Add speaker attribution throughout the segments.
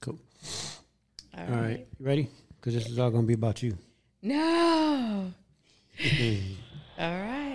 Speaker 1: Cool.
Speaker 2: All
Speaker 1: All right. You ready? Because this is all going to be about you.
Speaker 2: No. All right.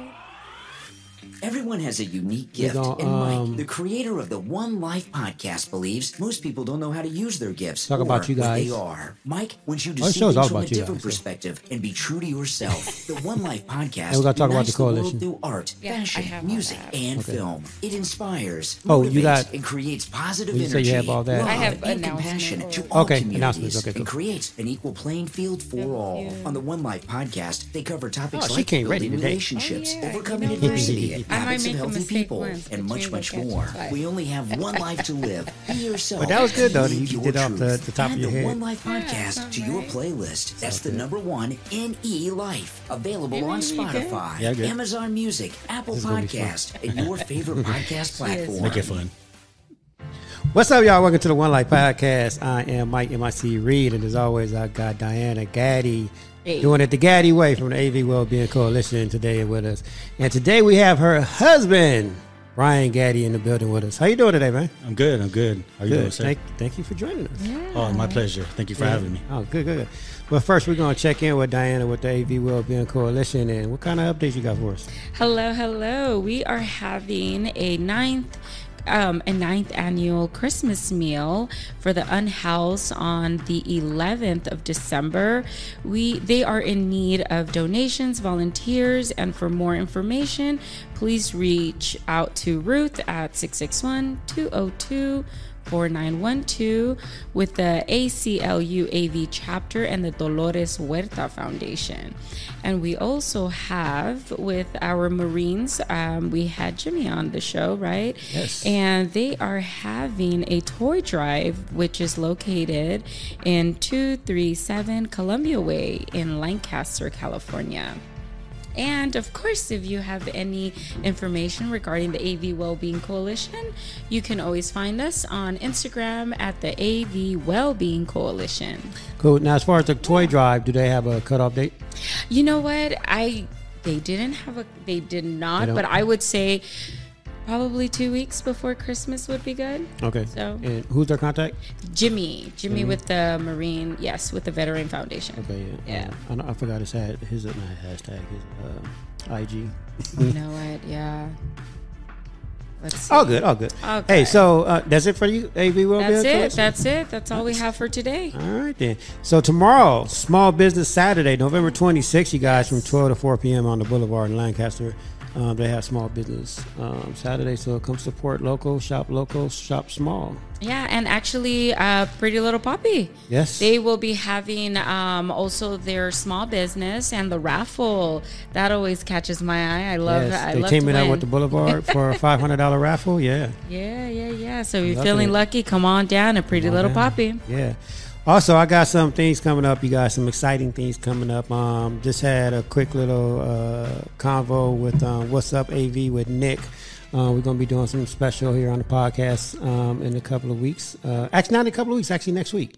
Speaker 3: Everyone has a unique gift,
Speaker 1: gonna,
Speaker 3: and Mic,
Speaker 1: um,
Speaker 3: the creator of the One Life podcast, believes most people don't know how to use their gifts.
Speaker 1: Talk
Speaker 3: or
Speaker 1: about you guys.
Speaker 3: They are. Mic wants you to
Speaker 1: Oh,
Speaker 3: see things from a different
Speaker 1: guys, so.
Speaker 3: perspective and be true to yourself. the One Life podcast
Speaker 1: we're gonna talk about
Speaker 3: unites
Speaker 1: the
Speaker 3: world through art,
Speaker 2: Yeah,
Speaker 3: fashion, music,
Speaker 2: that.
Speaker 3: and film. It inspires,
Speaker 1: Oh, you
Speaker 3: motivates,
Speaker 1: got-
Speaker 3: and creates positive
Speaker 1: Well, you
Speaker 3: energy,
Speaker 1: you have all that.
Speaker 3: love,
Speaker 2: I have
Speaker 3: and compassion to all
Speaker 1: Okay,
Speaker 3: communities,
Speaker 1: announcements, okay, cool.
Speaker 3: and creates an equal playing field for all.
Speaker 2: you.
Speaker 3: On the One Life podcast, they cover topics
Speaker 1: Oh, she
Speaker 3: like
Speaker 1: came
Speaker 3: building
Speaker 1: today.
Speaker 3: relationships,
Speaker 2: Oh,
Speaker 3: overcoming adversity,
Speaker 2: I might
Speaker 3: habits of healthy people,
Speaker 2: once,
Speaker 3: and much, much more. We only have one life to live. Be yourself.
Speaker 1: But that was good, though,
Speaker 3: and
Speaker 1: that
Speaker 3: live
Speaker 1: you
Speaker 3: your
Speaker 1: did off the-
Speaker 3: truth.
Speaker 1: the top of
Speaker 3: Add
Speaker 1: your
Speaker 3: the
Speaker 1: head.
Speaker 3: One Life podcast
Speaker 2: sounds
Speaker 3: to your
Speaker 2: right.
Speaker 3: playlist. That's the number one in E Life. Available on
Speaker 2: Maybe we can.
Speaker 3: Spotify,
Speaker 4: Yeah.
Speaker 3: Amazon Music, Apple
Speaker 1: This is gonna be fun.
Speaker 3: Podcast, and your favorite podcast platform.
Speaker 4: Make it fun.
Speaker 1: What's up, y'all? Welcome to the One Life Podcast. I am Mike MIC Reed, and as always, I got Diana Gaddi
Speaker 2: Hey.
Speaker 1: doing it the Gaddy way from the AV Wellbeing Coalition today with us. And today we have her husband, Brian Gaddi, in the building with us. How you doing today, man?
Speaker 4: I'm good. I'm good. How are you doing,
Speaker 1: Good.
Speaker 4: sir?
Speaker 1: Thank, thank you for joining us.
Speaker 4: oh, my pleasure. Thank you for having me.
Speaker 1: Oh, good, good, good. Well, first we're going to check in with Diana with the AV Wellbeing Coalition, and what kind of updates you got for us?
Speaker 2: Hello, hello. We are having a ninth um, a ninth annual Christmas meal for the unhoused on the 11th of December. We they are in need of donations, volunteers, and for more information, please reach out to Ruth at 661 202 4912 with the ACLU AV chapter and the Dolores Huerta Foundation. And we also have with our Marines, um, we had Jimmy on the show, right?
Speaker 1: Yes.
Speaker 2: And they are having a toy drive, which is located in 237 Columbia Way in Lancaster, California. And of course, if you have any information regarding the AV Wellbeing Coalition, you can always find us on Instagram at the AV Wellbeing Coalition.
Speaker 1: Cool. Now, as far as the toy drive, do they have a cutoff date?
Speaker 2: You know what? I they didn't have a they did not,
Speaker 1: They
Speaker 2: but I would say probably two weeks before Christmas would be good.
Speaker 1: Okay.
Speaker 2: So-
Speaker 1: and who's their contact?
Speaker 2: Jimmy, Jimmy with the Marine, yes, with the Veteran Foundation.
Speaker 1: Okay, yeah.
Speaker 2: Yeah.
Speaker 1: Uh, I, I forgot his hat. His not hashtag. His uh, IG.
Speaker 2: You know what? Yeah. Let's see.
Speaker 1: All good. All good.
Speaker 2: Okay.
Speaker 1: Hey, so uh, that's it for you, AV Wellbeing
Speaker 2: That's it. That's it. That's all we have for today.
Speaker 1: All right then. So tomorrow, Small Business Saturday, November 26th, you guys from 12 to 4 p.m. on the Boulevard in Lancaster. Um, they have small business um, Saturday, so come support local, shop local, shop small.
Speaker 2: Yeah, and actually, uh, Pretty Little Poppy.
Speaker 1: Yes.
Speaker 2: They will be having um, also their small business and the raffle. That always catches my eye. I love.
Speaker 1: yes,
Speaker 2: I
Speaker 1: they
Speaker 2: love to
Speaker 1: up
Speaker 2: win.
Speaker 1: with the Boulevard for a $500 raffle. Yeah.
Speaker 2: Yeah, yeah, yeah. So if you're feeling
Speaker 1: it.
Speaker 2: lucky, come on down to Pretty Little
Speaker 1: down.
Speaker 2: Poppy.
Speaker 1: Yeah. Also, I got some things coming up. You got some exciting things coming up. Um, just had a quick little uh, convo with um, What's Up AV with Nick. Uh, we're going to be doing something special here on the podcast um, in a couple of weeks. Uh, actually, not in a couple of weeks. Actually, next week.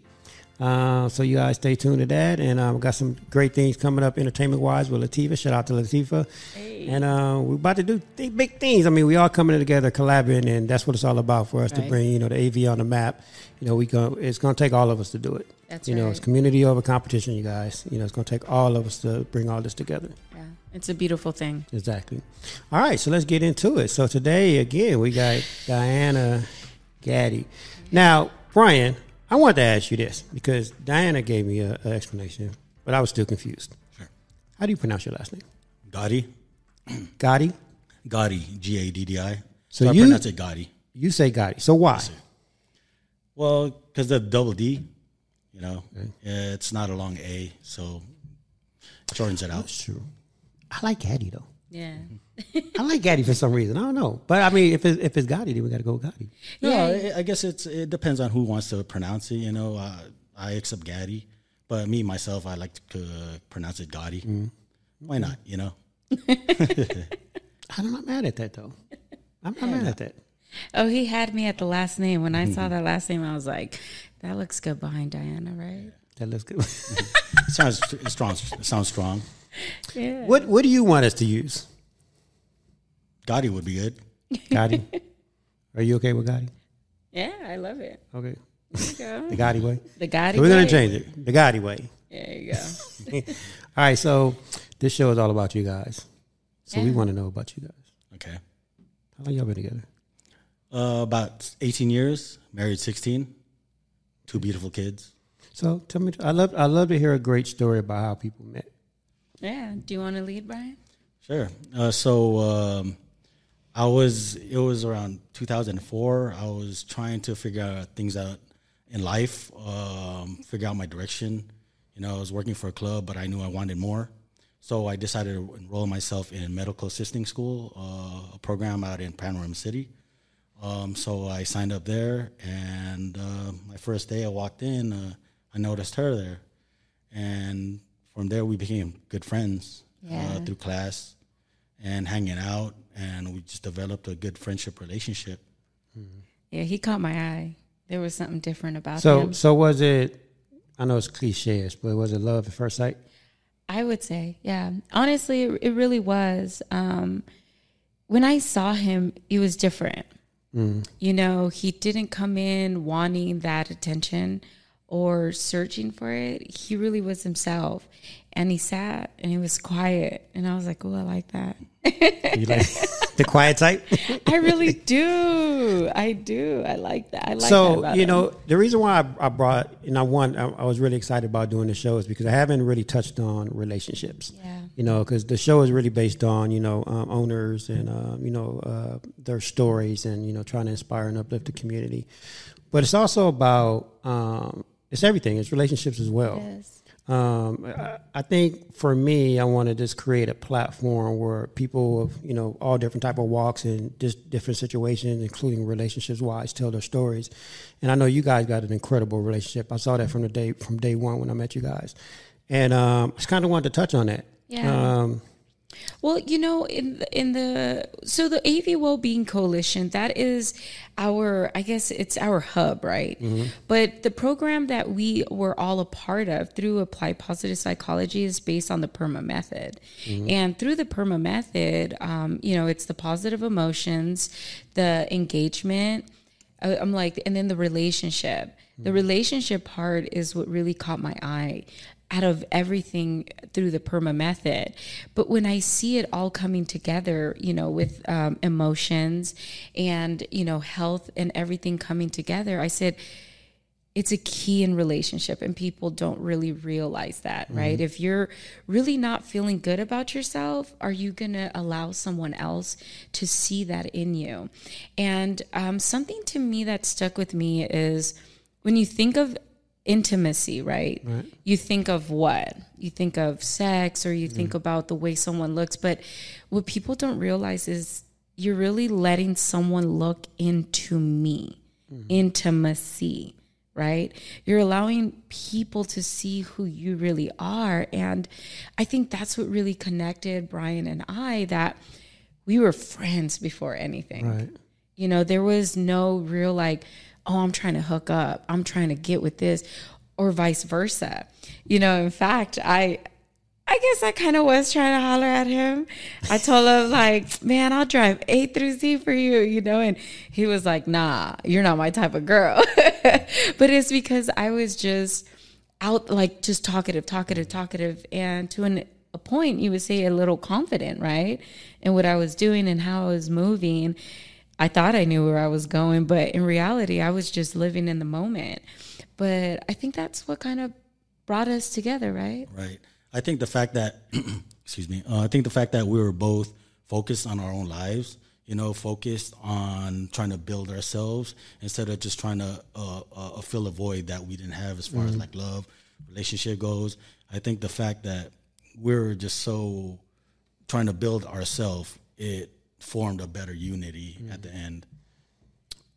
Speaker 1: Uh, so you guys stay tuned to that, and um, got some great things coming up entertainment wise with Latifa. Shout out to Latifa, and uh, we're about to do th- big things. I mean, we all coming together, collaborating, and that's what it's all about for us to bring you know the AV on the map. You know, we go. It's going to take all of us to do it.
Speaker 2: That's
Speaker 1: you know, it's community over competition, you guys. You know, it's going to take all of us to bring all this together.
Speaker 2: Yeah, it's a beautiful thing.
Speaker 1: Exactly. All right, so let's get into it. So today, again, we got Diana Gaddi. Now, Brian, I wanted to ask you this because Diana gave me an explanation, but I was still confused.
Speaker 4: Sure.
Speaker 1: How do you pronounce your last name?
Speaker 4: Gotti.
Speaker 1: Gotti?
Speaker 4: Gotti. G A D D I.
Speaker 1: So
Speaker 4: So,
Speaker 1: you-
Speaker 4: I pronounce it Gotti.
Speaker 1: You say Gotti. So why?
Speaker 4: Well, because the double D, you know, it's not a long A, so it shortens it out.
Speaker 1: That's true. I like Gaddy though.
Speaker 2: Yeah.
Speaker 1: I like Gaddy for some reason. I don't know, but I mean, if it's, if it's Gotti, then we got to go with Gotti.
Speaker 4: No,
Speaker 2: Yeah.
Speaker 4: I I guess it's it depends on who wants to pronounce it. You know, uh, I accept Gotti, but me myself, I like to uh, pronounce it Gotti.
Speaker 1: Mm-hmm.
Speaker 4: Why not? You know,
Speaker 1: I'm not mad at that though. I'm not mad at that.
Speaker 2: Oh, he had me at the last name. When I saw that last name, I was like, that looks good behind Diana, right?
Speaker 1: That looks good.
Speaker 4: it sounds strong. Sounds strong.
Speaker 2: Yeah.
Speaker 1: what What do you want us to use?
Speaker 4: Gotti would be good.
Speaker 1: Gotti. Are you okay with Gotti?
Speaker 2: Yeah, I love it.
Speaker 1: Okay.
Speaker 2: There you
Speaker 1: The
Speaker 2: go.
Speaker 1: Gotti way.
Speaker 2: The Gotti.
Speaker 1: So we're gonna change it. The Gotti way.
Speaker 2: There you go.
Speaker 1: All right. So this show is all about you guys. So we want to know about you guys.
Speaker 4: Okay.
Speaker 1: How long y'all been together?
Speaker 4: Uh, about 18 years, married 16, two beautiful kids.
Speaker 1: So tell me, I love I love to hear a great story about how people met.
Speaker 2: Yeah. Do you want to lead, Brian?
Speaker 4: Sure. Uh, so um, I was, it was around 2004. I was trying to figure out things out in life, um, figure out my direction. You know, I was working for a club, but I knew I wanted more. So I decided to enroll myself in medical assisting school, uh, a program out in Panorama City. Um, so I signed up there, and uh, my first day I walked in, uh, I noticed her there, and from there we became good friends
Speaker 2: Yeah.
Speaker 4: uh, through class and hanging out, and we just developed a good friendship relationship.
Speaker 2: Yeah, he caught my eye. There was something different about
Speaker 1: So
Speaker 2: him.
Speaker 1: so so was it? I know it's cliche, but was it love at first sight?
Speaker 2: I would say, yeah. Honestly, it, it really was. Um, when I saw him, it was different. You know, he didn't come in wanting that attention or searching for it. He really was himself. And he sat and he was quiet. And I was like, oh, I like that.
Speaker 1: You like the quiet type?
Speaker 2: I really do. I do. I like that. I like that
Speaker 1: so you
Speaker 2: him.
Speaker 1: know the reason why I, I brought and I want I, I was really excited about doing the show is because I haven't really touched on relationships.
Speaker 2: Yeah.
Speaker 1: You know, because the show is really based on you know um, owners and um, you know uh, their stories and you know trying to inspire and uplift the community, but it's also about um, it's everything. It's relationships as well.
Speaker 2: Yes.
Speaker 1: Um, I, I think for me, I want to just create a platform where people of you know all different type of walks and just different situations, including relationships wise, tell their stories. And I know you guys got an incredible relationship. I saw that from the day from day one when I met you guys, and um, I just kind of wanted to touch on that.
Speaker 2: Yeah.
Speaker 1: Um,
Speaker 2: Well, you know, in the, in the so the AV Wellbeing Coalition, that is our, I guess it's our hub, right? Mm-hmm. But the program that we were all a part of through Applied Positive Psychology is based on the PERMA method, mm-hmm. and through the PERMA method, um, you know, it's the positive emotions, the engagement. I- I'm like, and then the relationship. The mm-hmm. relationship part is what really caught my eye out of everything through the perma method. But when I see it all coming together, you know, with um, emotions and, you know, health and everything coming together, I said, it's a key in relationship and people don't really realize that right? If you're really not feeling good about yourself are you going to allow someone else to see that in you? And um, something to me that stuck with me is when you think of intimacy right, you think of what you think of sex or you think about the way someone looks but what people don't realize is you're really letting someone look into me mm-hmm. intimacy right? You're allowing people to see who you really are. And I think that's what really connected Brian and I that we were friends before anything.
Speaker 1: Right.
Speaker 2: You know, there was no real like, oh, I'm trying to hook up, I'm trying to get with this, or vice versa. You know, in fact, I I guess I kind of was trying to holler at him. I told him like, "Man, I'll drive A through Z for you," you know, and he was like, "Nah, you're not my type of girl." but it's because I was just out like just talkative, talkative, talkative, and to an, a point, you would say a little confident, right, in what I was doing and how I was moving. I thought I knew where I was going, but in reality, I was just living in the moment. But I think that's what kind of brought us together, right?
Speaker 4: Right. I think the fact that, excuse me, uh, I think the fact that we were both focused on our own lives, you know, focused on trying to build ourselves instead of just trying to uh, uh, fill a void that we didn't have as far as like love, relationship goes. I think the fact that we're just so trying to build ourselves, it formed a better unity at the end.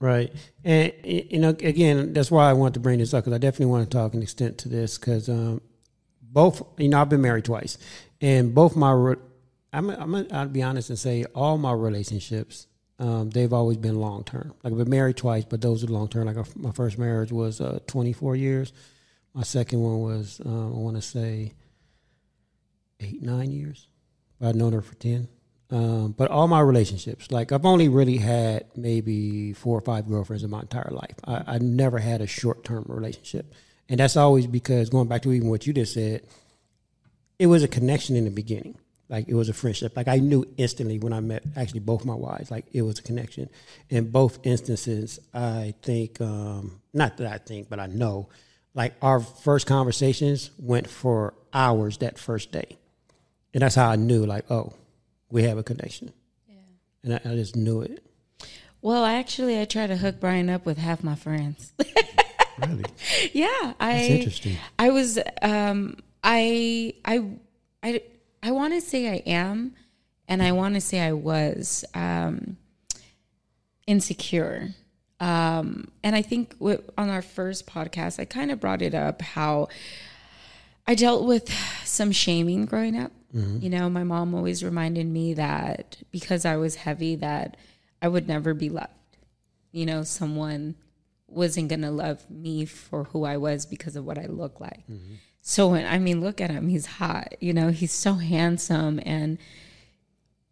Speaker 1: Right. And, you know, again, that's why I wanted to bring this up because I definitely want to talk an extent to this because um, both, you know, I've been married twice and both my, I'm, I'm, I'll be honest and say all my relationships, um, they've always been long term. Like I've been married twice, but those are long term. Like uh, my first marriage was uh, 24 years. My second one was, um, I want to say, eight, nine years. I'd known her for 10. Um, but all my relationships, like I've only really had maybe four or five girlfriends in my entire life. I, I never had a short term relationship, and that's always because going back to even what you just said, it was a connection in the beginning. Like it was a friendship. Like I knew instantly when I met actually both my wives. Like it was a connection. In both instances, I think um, not that I think, but I know, like our first conversations went for hours that first day, and that's how I knew. Like oh we have a connection. Yeah. And I, I just knew it.
Speaker 2: Well, actually, I try to hook Brian up with half my friends.
Speaker 1: really?
Speaker 2: Yeah, I.
Speaker 1: That's interesting.
Speaker 2: I was. Um, I. I. I. I want to say I am, and I want to say I was um, insecure. Um, and I think w- on our first podcast, I kind of brought it up how I dealt with some shaming growing up. Mm-hmm. You know, my mom always reminded me that because I was heavy, that I would never be loved. You know, someone wasn't going to love me for who I was because of what I look like. Mm-hmm. So when I mean, look at him, he's hot. You know, he's so handsome. And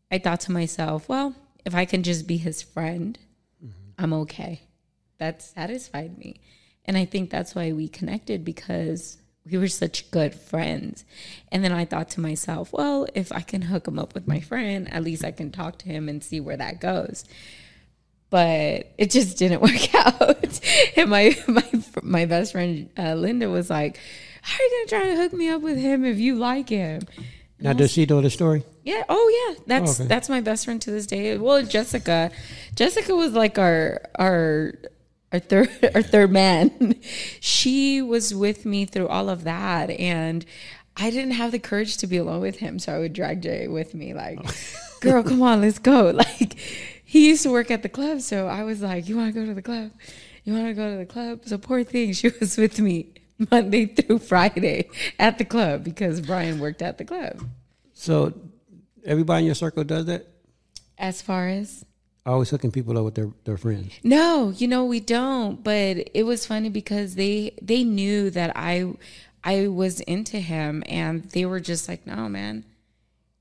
Speaker 2: I thought to myself, well, if I can just be his friend, mm-hmm. I'm okay. That satisfied me. And I think that's why we connected because we were such good friends. And then I thought to myself, well, if I can hook him up with my friend, at least I can talk to him and see where that goes. But it just didn't work out. and my my my best friend uh, Linda was like, "How are you gonna try to hook me up with him if you like him?"
Speaker 1: Now, does she know the story?
Speaker 2: Yeah. Oh, yeah. That's oh, okay. that's my best friend to this day. Well, Jessica, Jessica was like our our our third our third man. She was with me through all of that and i didn't have the courage to be alone with him so i would drag jay with me like oh. girl come on let's go. Like he used to work at the club so i was like you want to go to the club? You want to go to the club? So poor thing she was with me monday through friday at the club because brian worked at the club.
Speaker 1: So everybody in your circle does that?
Speaker 2: As far as
Speaker 1: always hooking people up with their, their friends.
Speaker 2: No, you know we don't. But it was funny because they they knew that I I was into him, and they were just like, "No, man,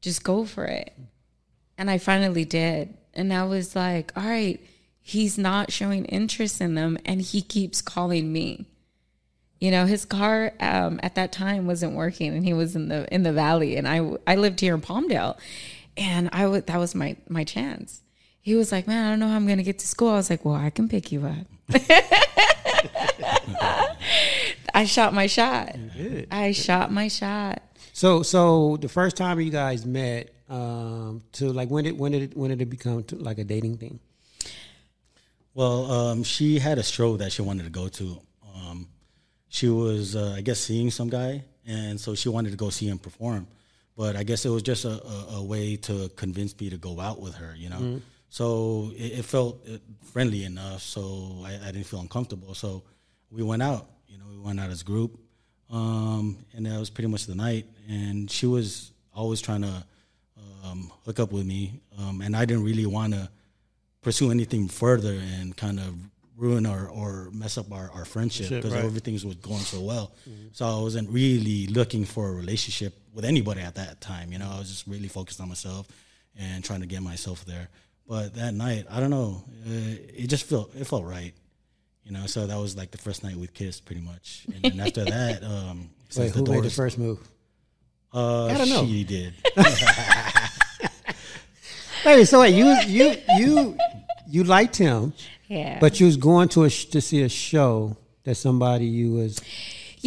Speaker 2: just go for it." And I finally did, and I was like, "All right." He's not showing interest in them, and he keeps calling me. You know, his car um, at that time wasn't working, and he was in the in the valley, and I I lived here in Palmdale, and I would that was my my chance he was like, man, I don't know how I'm going to get to school. I was like, well, I can pick you up. I shot my shot. I shot my shot.
Speaker 1: So, so the first time you guys met, um, to like when did when did it, when did it become to like a dating thing?
Speaker 4: Well, um, she had a show that she wanted to go to. Um, she was, uh, I guess, seeing some guy, and so she wanted to go see him perform. But I guess it was just a, a, a way to convince me to go out with her, you know. Mm-hmm. So it, it felt uh, friendly enough, so I, I, didn't feel uncomfortable. So we went out. You know, we went out as a group, um, and that was pretty much the night. And she was always trying to um, hook up with me, um, and I didn't really want to pursue anything further and kind of ruin or, or mess up our, our friendship because right. everything was going so well. Mm-hmm. So I wasn't really looking for a relationship with anybody at that time. You know, I was just really focused on myself and trying to get myself there. But that night, I don't know, uh, it just felt it felt right, you know. So that was like the first night we kissed, pretty much. And then after that, um,
Speaker 1: wait, who doors, made the first move?
Speaker 4: Uh, I don't know. She did.
Speaker 1: wait, so wait, you you you you liked him,
Speaker 2: yeah,
Speaker 1: but you was going to a to see a show that somebody you was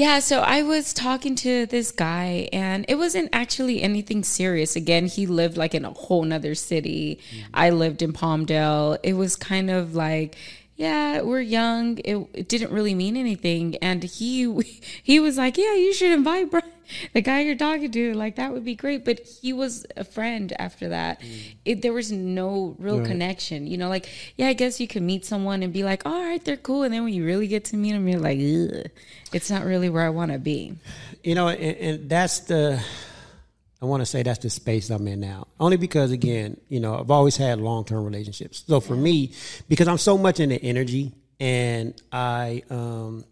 Speaker 2: yeah, so I was talking to this guy and it wasn't actually anything serious. Again, he lived like in a whole nother city. Mm-hmm. I lived in Palmdale. It was kind of like, yeah, we're young. It, it, didn't really mean anything. And he he was like, yeah, you should invite Brian, the guy you're talking to. Like that would be great. But he was a friend after that. Mm. It, there was no real right. connection. You know, like yeah, I guess you could meet someone and be like, all right, they're cool. And then when you really get to meet them, you're like, it's not really where I want to be.
Speaker 1: You know, and, and that's the I want to say that's the space I'm in now. Only because, again, you know, I've always had long term relationships. So for me, because I'm so much into energy and I, um,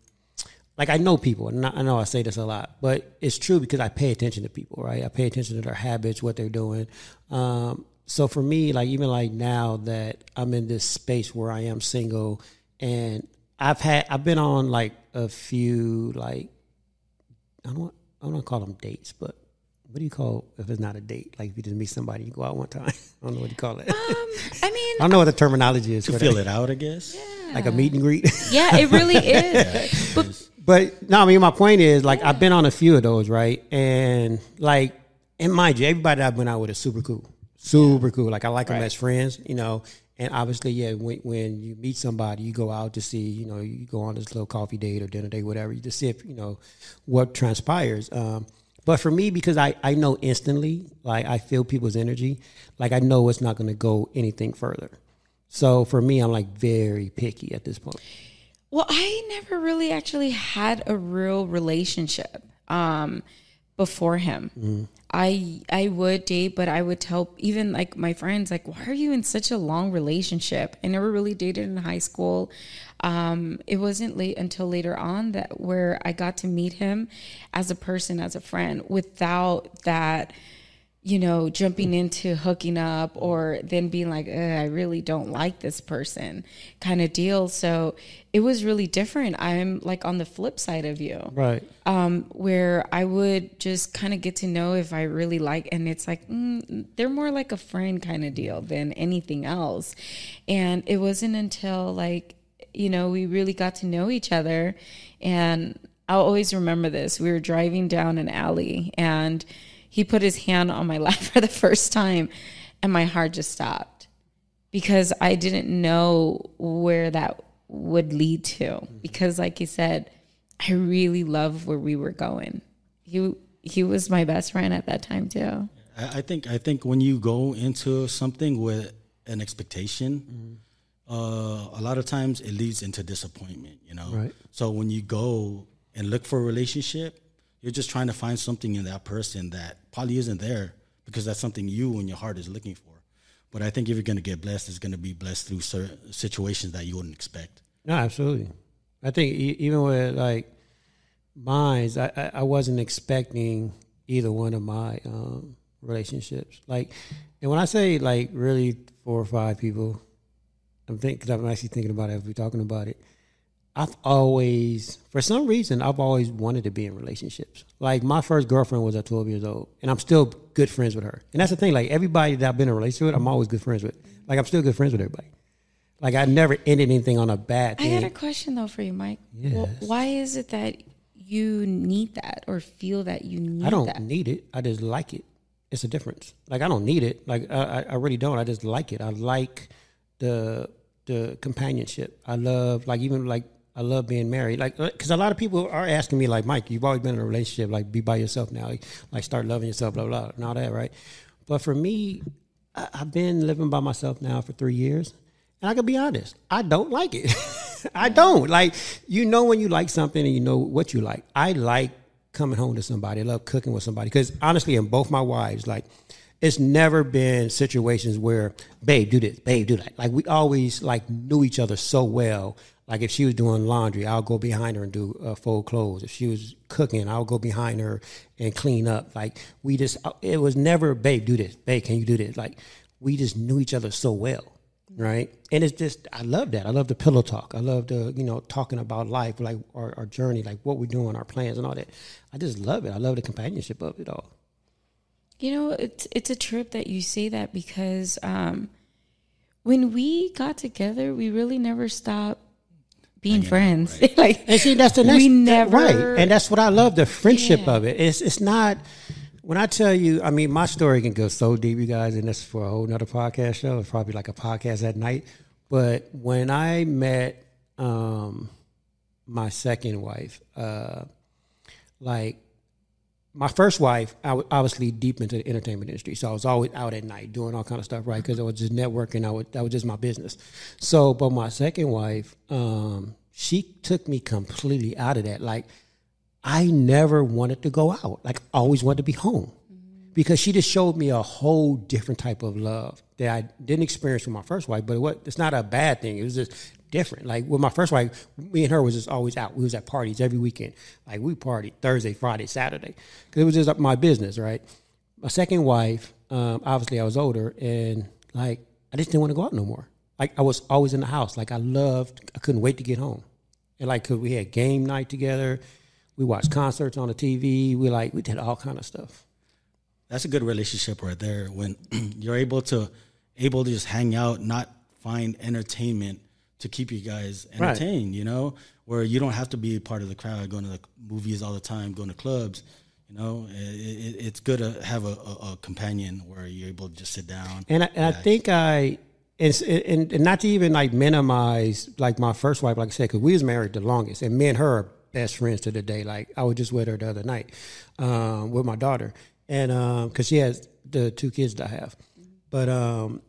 Speaker 1: like I know people, and I know I say this a lot, but it's true because I pay attention to people, right? I pay attention to their habits, what they're doing. Um, so for me, like even like now that I'm in this space where I am single, and I've had I've been on like a few like I don't want I don't want to call them dates, but what do you call if it's not a date? Like if you just meet somebody, you go out one time. I don't know what you call it.
Speaker 2: Um, I mean,
Speaker 1: I don't know what the terminology is
Speaker 4: To
Speaker 1: for
Speaker 4: feel
Speaker 1: that.
Speaker 4: it out, I guess. Yeah.
Speaker 1: Like a meet and greet.
Speaker 2: yeah, it really is. But
Speaker 1: But no, I mean, my point is, like, I've been on a few of those, right? And like, and mind you, everybody I've been out with is super cool, super cool. Like, I like them as friends, you know. And obviously, yeah, when when you meet somebody, you go out to see, you know, you go on this little coffee date or dinner date, whatever. You just see if you know what transpires. Um, but for me, because I I know instantly, like I feel people's energy, like I know it's not going to go anything further. So for me, I'm like very picky at this point.
Speaker 2: Well, I never really actually had a real relationship um, before him. I I would date, but I would tell even like my friends, like, why are you in such a long relationship? I never really dated in high school. Um, it wasn't late until later on that where I got to meet him as a person, as a friend, without that you know, jumping into hooking up or then being like, I really don't like this person kind of deal. So it was really different. I'm like on the flip side of you,
Speaker 1: Right.
Speaker 2: um, where I would just kind of get to know if I really like, and it's like, mm, they're more like a friend kind of deal than anything else. And it wasn't until like, you know, we really got to know each other. And I'll always remember this. We were driving down an alley and he put his hand on my lap for the first time and my heart just stopped because I didn't know where that would lead to because like he said I really love where we were going. He he was my best friend at that time too.
Speaker 4: I, I think I think when you go into something with an expectation, uh, a lot of times it leads into disappointment. You know,
Speaker 1: Right.
Speaker 4: so when you go and look for a relationship, you're just trying to find something in that person that probably isn't there because that's something you and your heart is looking for. But I think if you're going to get blessed, it's going to be blessed through certain situations that you wouldn't expect.
Speaker 1: No, absolutely. I think even with like mines, I, I, wasn't expecting either one of my um, relationships. Like, and when I say like really four or five people, I'm thinking I'm actually thinking about it as we're talking about it. I've always, for some reason, I've always wanted to be in relationships. Like my first girlfriend was at 12 years old, and I'm still good friends with her. And that's the thing. Like everybody that I've been in a relationship with, I'm always good friends with. Like I'm still good friends with everybody. Like I never ended anything on a bad
Speaker 2: I
Speaker 1: thing.
Speaker 2: got a question though for you, Mic.
Speaker 1: Yes.
Speaker 2: Why is it that you need that or feel that you need
Speaker 1: I don't
Speaker 2: that?
Speaker 1: need it. I just like it. It's a difference. Like I don't need it. Like I, I- I really don't. I just like it. I like the the companionship. I love like even like I love being married. Like uh, because a lot of people are asking me like Mic, you've always been in a relationship. Like be by yourself now. Like, like start loving yourself. Blah blah and all that. Right. But for me, I, I've been living by myself now for three years, and I can be honest. I don't like it. I don't like. You know when you like something and you know what you like. I like coming home to somebody. I love cooking with somebody because honestly, in both my wives, like it's never been situations where, babe, do this, babe, do that. Like we always like knew each other so well. Like if she was doing laundry, I'll go behind her and do uh, fold clothes. If she was cooking, I'll go behind her and clean up. Like we just, uh, it was never, babe, do this, babe, can you do this? Like we just knew each other so well, right? And it's just, I love that. I love the pillow talk. I love the, you know, talking about life, like our, our journey, like what we're doing, our plans, and all that. I just love it. I love the companionship of it all.
Speaker 2: You know, it's it's a trip that you say that because um, when we got together, we really never stopped being friends. like,
Speaker 1: And see, that's the next
Speaker 2: we never
Speaker 1: right, and that's what I love the friendship
Speaker 2: Yeah.
Speaker 1: of it. It's it's not when I tell you. I mean, my story can go so deep, you guys, and that's for a whole nother podcast show. It's probably like a podcast at night. But when I met um, my second wife, uh, like my first wife, I was obviously deep into the entertainment industry, so I was always out at night doing all kind of stuff, right? Because I was just networking. I would that was just my business. So, but my second wife, um, she took me completely out of that. Like, I never wanted to go out. Like, I always wanted to be home because she just showed me a whole different type of love that I didn't experience with my first wife. But it was, it's not a bad thing. It was just different. Like with my first wife, me and her was just always out. We was at parties every weekend. Like we partied Thursday, Friday, Saturday because it was just my business, right? My second wife, um, obviously I was older, and like I just didn't want to go out no more. Like I was always in the house. Like I loved. I couldn't wait to get home. And like, cause we had game night together. We watched concerts on the TV. We like we did all kind of stuff.
Speaker 4: That's a good relationship right there. When you're able to able to just hang out, not find entertainment to keep you guys
Speaker 1: Right.
Speaker 4: entertained. You know, where you don't have to be part of the crowd, going to the movies all the time, going to clubs. You know, it, it, it's good to have a, a, a companion where you're able to just sit down.
Speaker 1: And I, and I think I and, and and not to even like minimize like my first wife, like I said, because we was married the longest, and me and her are best friends to the day. Like I was just with her the other night um, with my daughter, and because she has the two kids that I have, but um,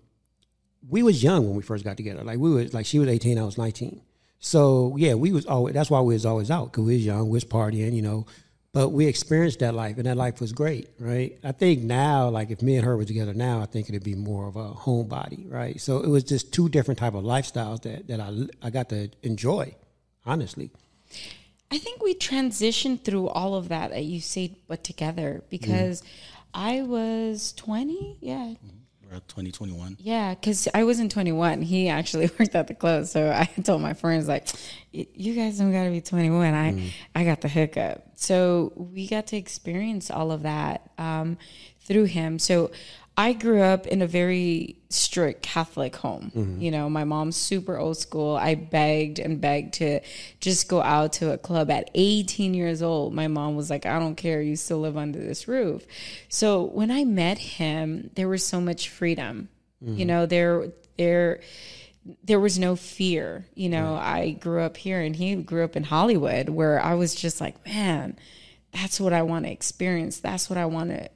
Speaker 1: we was young when we first got together. Like we was like she was eighteen, I was nineteen. So yeah, we was always that's why we was always out because we was young, we was partying, you know. But we experienced that life, and that life was great, right? I think now, like if me and her were together now, I think it'd be more of a homebody, right? So it was just two different type of lifestyles that that I I got to enjoy, honestly.
Speaker 2: I think we transitioned through all of that that you say, but together because mm-hmm. I was 20. Yeah.
Speaker 4: We're at 2021.
Speaker 2: Yeah. Because I wasn't 21. He actually worked at the club. So I told my friends, like, you guys don't got to be 21. I, I got the hookup. So we got to experience all of that um, through him. So I grew up in a very strict Catholic home. Mm-hmm. You know, my mom's super old school. I begged and begged to just go out to a club at 18 years old. My mom was like, I don't care. You still live under this roof. So when I met him, there was so much freedom. You mm-hmm. know, there, there, there was no fear. You know, I grew up here and he grew up in Hollywood where I was just like, man, that's what I want to experience. That's what I want to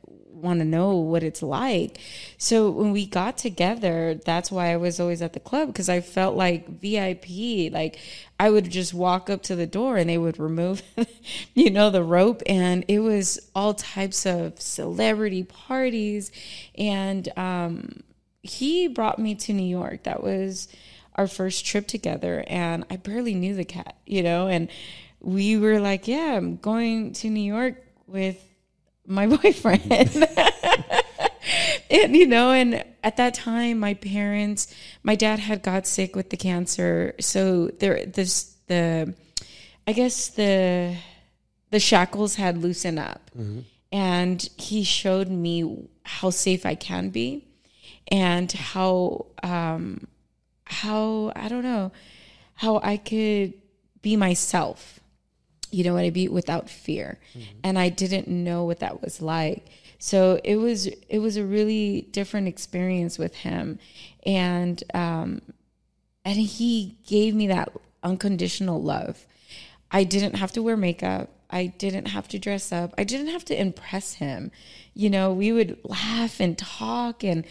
Speaker 2: want to know what it's like. So when we got together, that's why I was always at the club because I felt like VIP. Like I would just walk up to the door and they would remove, you know, the rope, and it was all types of celebrity parties. And um, he brought me to New York. That was our first trip together, and I barely knew the cat, you know, and we were like, yeah, I'm going to New York with my boyfriend. and you know, and at that time my parents, my dad had got sick with the cancer. So there this the I guess the the shackles had loosened up. And he showed me how safe I can be and how um how I don't know how I could be myself you know what I mean, without fear. And I didn't know what that was like. So it was it was a really different experience with him. And um and he gave me that unconditional love. I didn't have to wear makeup. I didn't have to dress up. I didn't have to impress him. You know, we would laugh and talk and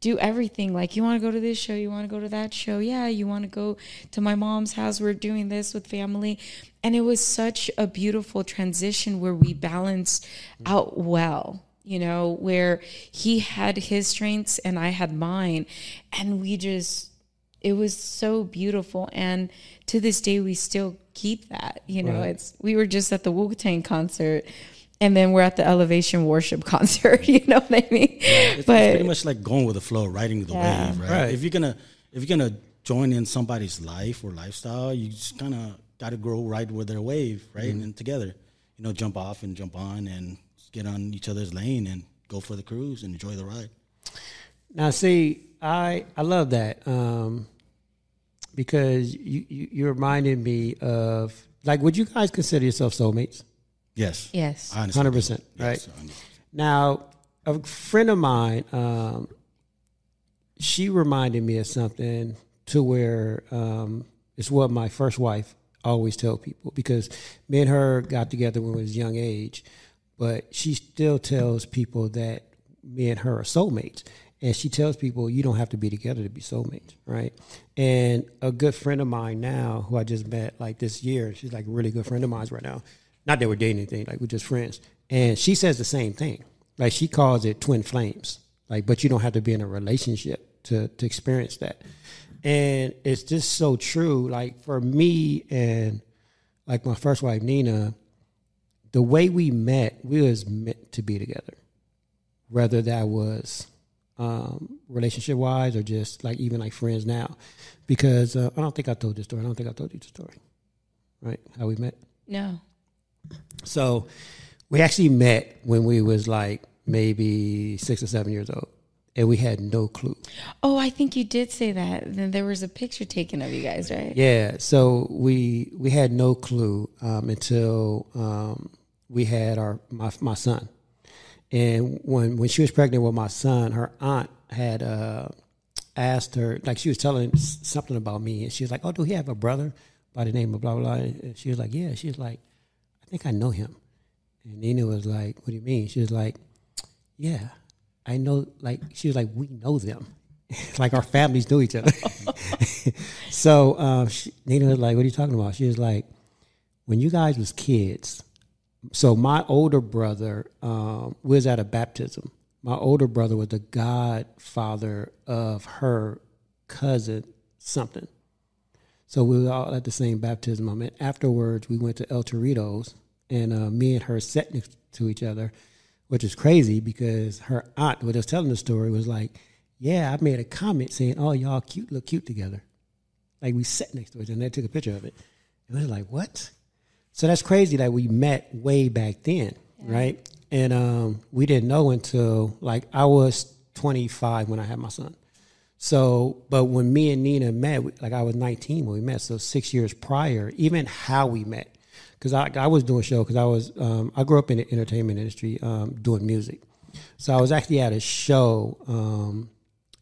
Speaker 2: do everything. Like, you want to go to this show? You want to go to that show? Yeah, you want to go to my mom's house? We're doing this with family. And it was such a beautiful transition where we balanced out well, you know, where he had his strengths and I had mine. And we just, it was so beautiful. And to this day, we still keep that. You know, it's, we were just at the Wu Tang concert. And then we're at the Elevation Worship concert. You know what I mean?
Speaker 4: It's, it's pretty much like going with the flow, riding the
Speaker 2: Yeah.
Speaker 4: wave, right?
Speaker 1: Right.
Speaker 4: If you're gonna if you're gonna join in somebody's life or lifestyle, you just kind of got to grow right with their wave, right?
Speaker 1: Mm-hmm.
Speaker 4: And together, you know, jump off and jump on and get on each other's lane and go for the cruise and enjoy the ride.
Speaker 1: Now, see, I I love that um, because you, you you reminded me of like, would you guys consider yourself soulmates?
Speaker 4: Yes.
Speaker 2: Yes.
Speaker 1: Hundred percent, right?
Speaker 4: Yes,
Speaker 1: Now, a friend of mine, um, she reminded me of something to where um, it's what my first wife always tell people because me and her got together when we was young age, but she still tells people that me and her are soulmates. And she tells people you don't have to be together to be soulmates, right? And a good friend of mine now, who I just met like this year, she's like a really good friend of mine right now. Not that we're dating anything, like we're just friends. And she says the same thing. Like she calls it twin flames. Like, but you don't have to be in a relationship to to experience that. And it's just so true. Like for me and like my first wife Nina, the way we met, we was meant to be together. Whether that was um, relationship wise, or just like even like friends now? Because uh, I don't think I told this story. I don't think I told you the story, right? How we met.
Speaker 2: No.
Speaker 1: So we actually met when we was like maybe six or seven years old, and we had no clue.
Speaker 2: Oh, I think you did say that. Then there was a picture taken of you guys, right?
Speaker 1: Yeah, so we we had no clue um, until um, we had our my my son, and when when she was pregnant with my son, her aunt had uh, asked her like she was telling something about me, and she was like, "Oh, do he have a brother by the name of blah blah?" blah? And she was like, "Yeah." She was like, "I think I know him," and Nina was like, "What do you mean?" She was like, "Yeah, I know." Like she was like, "We know them." like our families know each other. so um, she, Nina was like, "What are you talking about?" She was like, "When you guys was kids." So my older brother um, was at a baptism. My older brother was the godfather of her cousin something. So we were all at the same baptism. Mean, afterwards we went to El Torito's, and uh, me and her sat next to each other, which is crazy because her aunt, who was telling the story, was like, "Yeah, I made a comment saying, oh, y'all cute, look cute together.' Like we sat next to each other, and they took a picture of it. And we was like, what? So that's crazy that we met way back then, right? And um, we didn't know until like I was 25 when I had my son. So, but when me and Nina met, like I was 19 when we met, so six years prior, even how we met, because I, I was doing a show because I was um, I grew up in the entertainment industry um, doing music, so I was actually at a show um,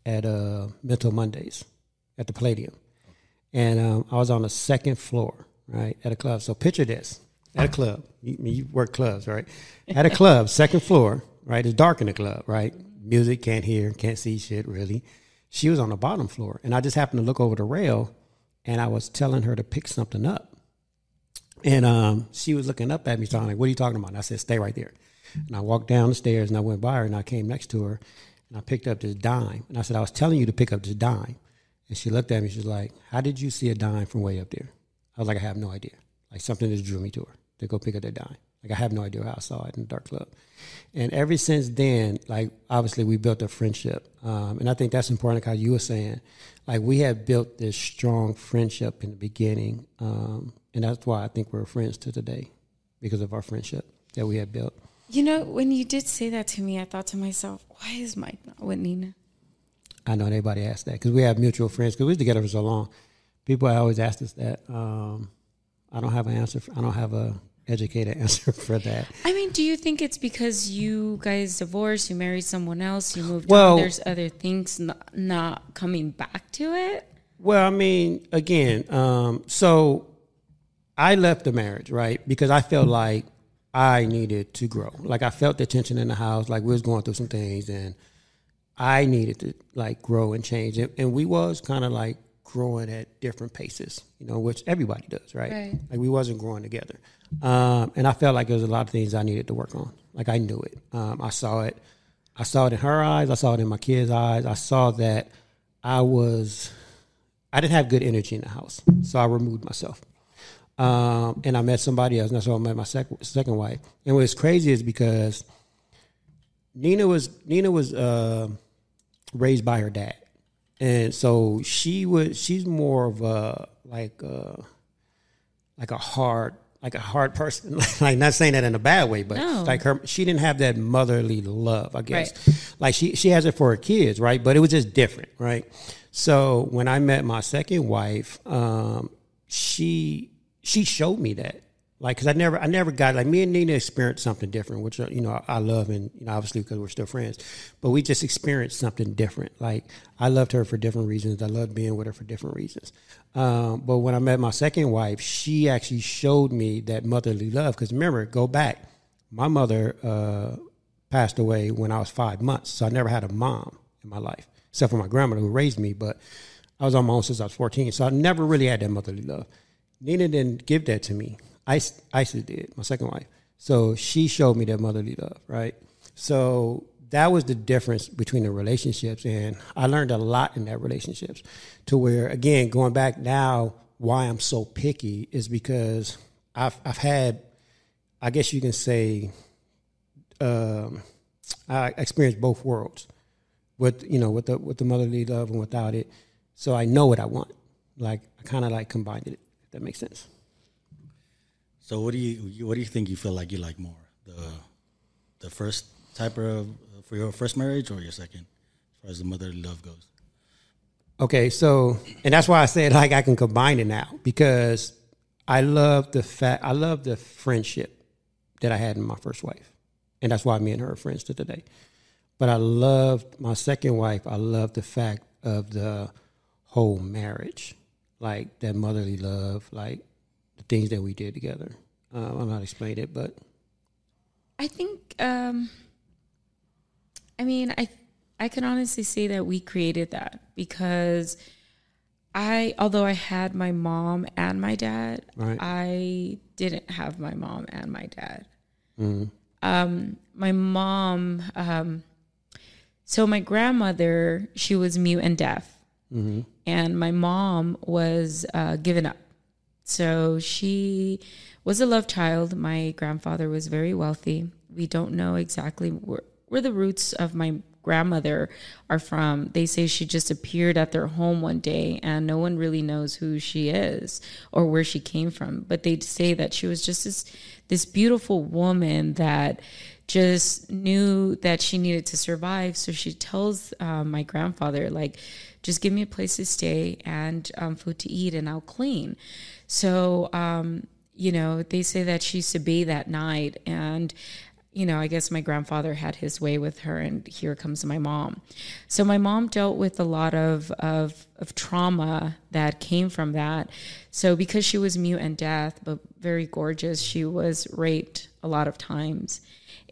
Speaker 1: at uh, Mental Mondays at the Palladium, and um, I was on the second floor, right, at a club. So picture this: at a club, you, you work clubs, right? At a club, second floor, right? It's dark in the club, right? Music can't hear, can't see shit really. She was on the bottom floor, and I just happened to look over the rail, and I was telling her to pick something up, and um, she was looking up at me, talking like, "What are you talking about?" And I said, "Stay right there." And I walked down the stairs, and I went by her, and I came next to her, and I picked up this dime, and I said, "I was telling you to pick up this dime." And she looked at me. She was like, "How did you see a dime from way up there?" I was like, "I have no idea." Like something just drew me to her to go pick up that dime. Like I have no idea how I saw it in the dark club. And ever since then, like obviously we built a friendship, um, and I think that's important. Like how you were saying, like we have built this strong friendship in the beginning, um, and that's why I think we're friends to today because of our friendship that we have built.
Speaker 2: You know, when you did say that to me, I thought to myself, why is Mic not with Nina?
Speaker 1: I know anybody asked that because we have mutual friends because we was together for so long. People always ask us that. Um, I don't have an answer. For, I don't have a educated answer for that.
Speaker 2: I mean, do you think it's because you guys divorced, you married someone else, you moved
Speaker 1: Well-
Speaker 2: on, there's other things not, not coming back to it?
Speaker 1: Well, I mean, again, um, so I left the marriage, right? Because I felt like I needed to grow. Like I felt the tension in the house, like we was going through some things and I needed to like grow and change. And, and we was kind of like growing at different paces, you know, which everybody does, right?
Speaker 2: Right.
Speaker 1: Like we wasn't growing together. Um, and I felt like there was a lot of things I needed to work on. Like I knew it. Um, I saw it. I saw it in her eyes. I saw it in my kids' eyes. I saw that I was, I didn't have good energy in the house. So I removed myself. Um, and I met somebody else. And that's how I met my second, second wife. And what's crazy is because Nina was, Nina was, uh, raised by her dad. And so she was, she's more of a, like, uh, like a hard, like a hard person. like not saying that in a bad way, but
Speaker 2: No.
Speaker 1: like her, she didn't have that motherly love, I guess. Like she, she has it for her kids, right? But it was just different, right? So when I met my second wife, um, she, she showed me that. Like, cause I never, I never got like me and Nina experienced something different, which you know I love, and you know obviously because we're still friends, but we just experienced something different. Like I loved her for different reasons. I loved being with her for different reasons. Um, but when I met my second wife, she actually showed me that motherly love. Because remember, go back, my mother uh, passed away when I was five months, so I never had a mom in my life, except for my grandmother who raised me. But I was on my own since I was fourteen, so I never really had that motherly love. Nina didn't give that to me. Isis, Isis did, my second wife. So she showed me that motherly love, right? So that was the difference between the relationships. And I learned a lot in that relationships to where, again, going back now, why I'm so picky is because I've, I've had, I guess you can say, um, I experienced both worlds. with you know with the with the motherly love and without it. So I know what I want. Like I kind of like combined it. If that makes sense.
Speaker 4: So what do you what do you think you feel like you like more the the first type of for your first marriage or your second, as far as the motherly love goes?
Speaker 1: Okay, so and that's why I said like I can combine it now because I love the fact I love the friendship that I had in my first wife, and that's why me and her are friends to today. But I loved my second wife. I love the fact of the whole marriage, like that motherly love, like the things that we did together. Uh, I don't know how to explain it, but
Speaker 2: I think, um, I mean, I I can honestly say that we created that because I, although I had my mom and my dad,
Speaker 1: Right.
Speaker 2: I didn't have my mom and my dad.
Speaker 1: Mm-hmm.
Speaker 2: Um, my mom, um, so my grandmother, she was mute and deaf,
Speaker 1: Mm-hmm.
Speaker 2: and my mom was uh, given up. So she was a love child. My grandfather was very wealthy. We don't know exactly where, where the roots of my grandmother are from. They say she just appeared at their home one day and no one really knows who she is or where she came from. But they say that she was just this this beautiful woman that just knew that she needed to survive. So she tells um, my grandfather, like, just give me a place to stay and um, food to eat, and I'll clean. So, um, you know, they say that she used to bathe that night, and you know, I guess my grandfather had his way with her, and here comes my mom. So my mom dealt with a lot of of, of trauma that came from that. So because she was mute and deaf, but very gorgeous, she was raped a lot of times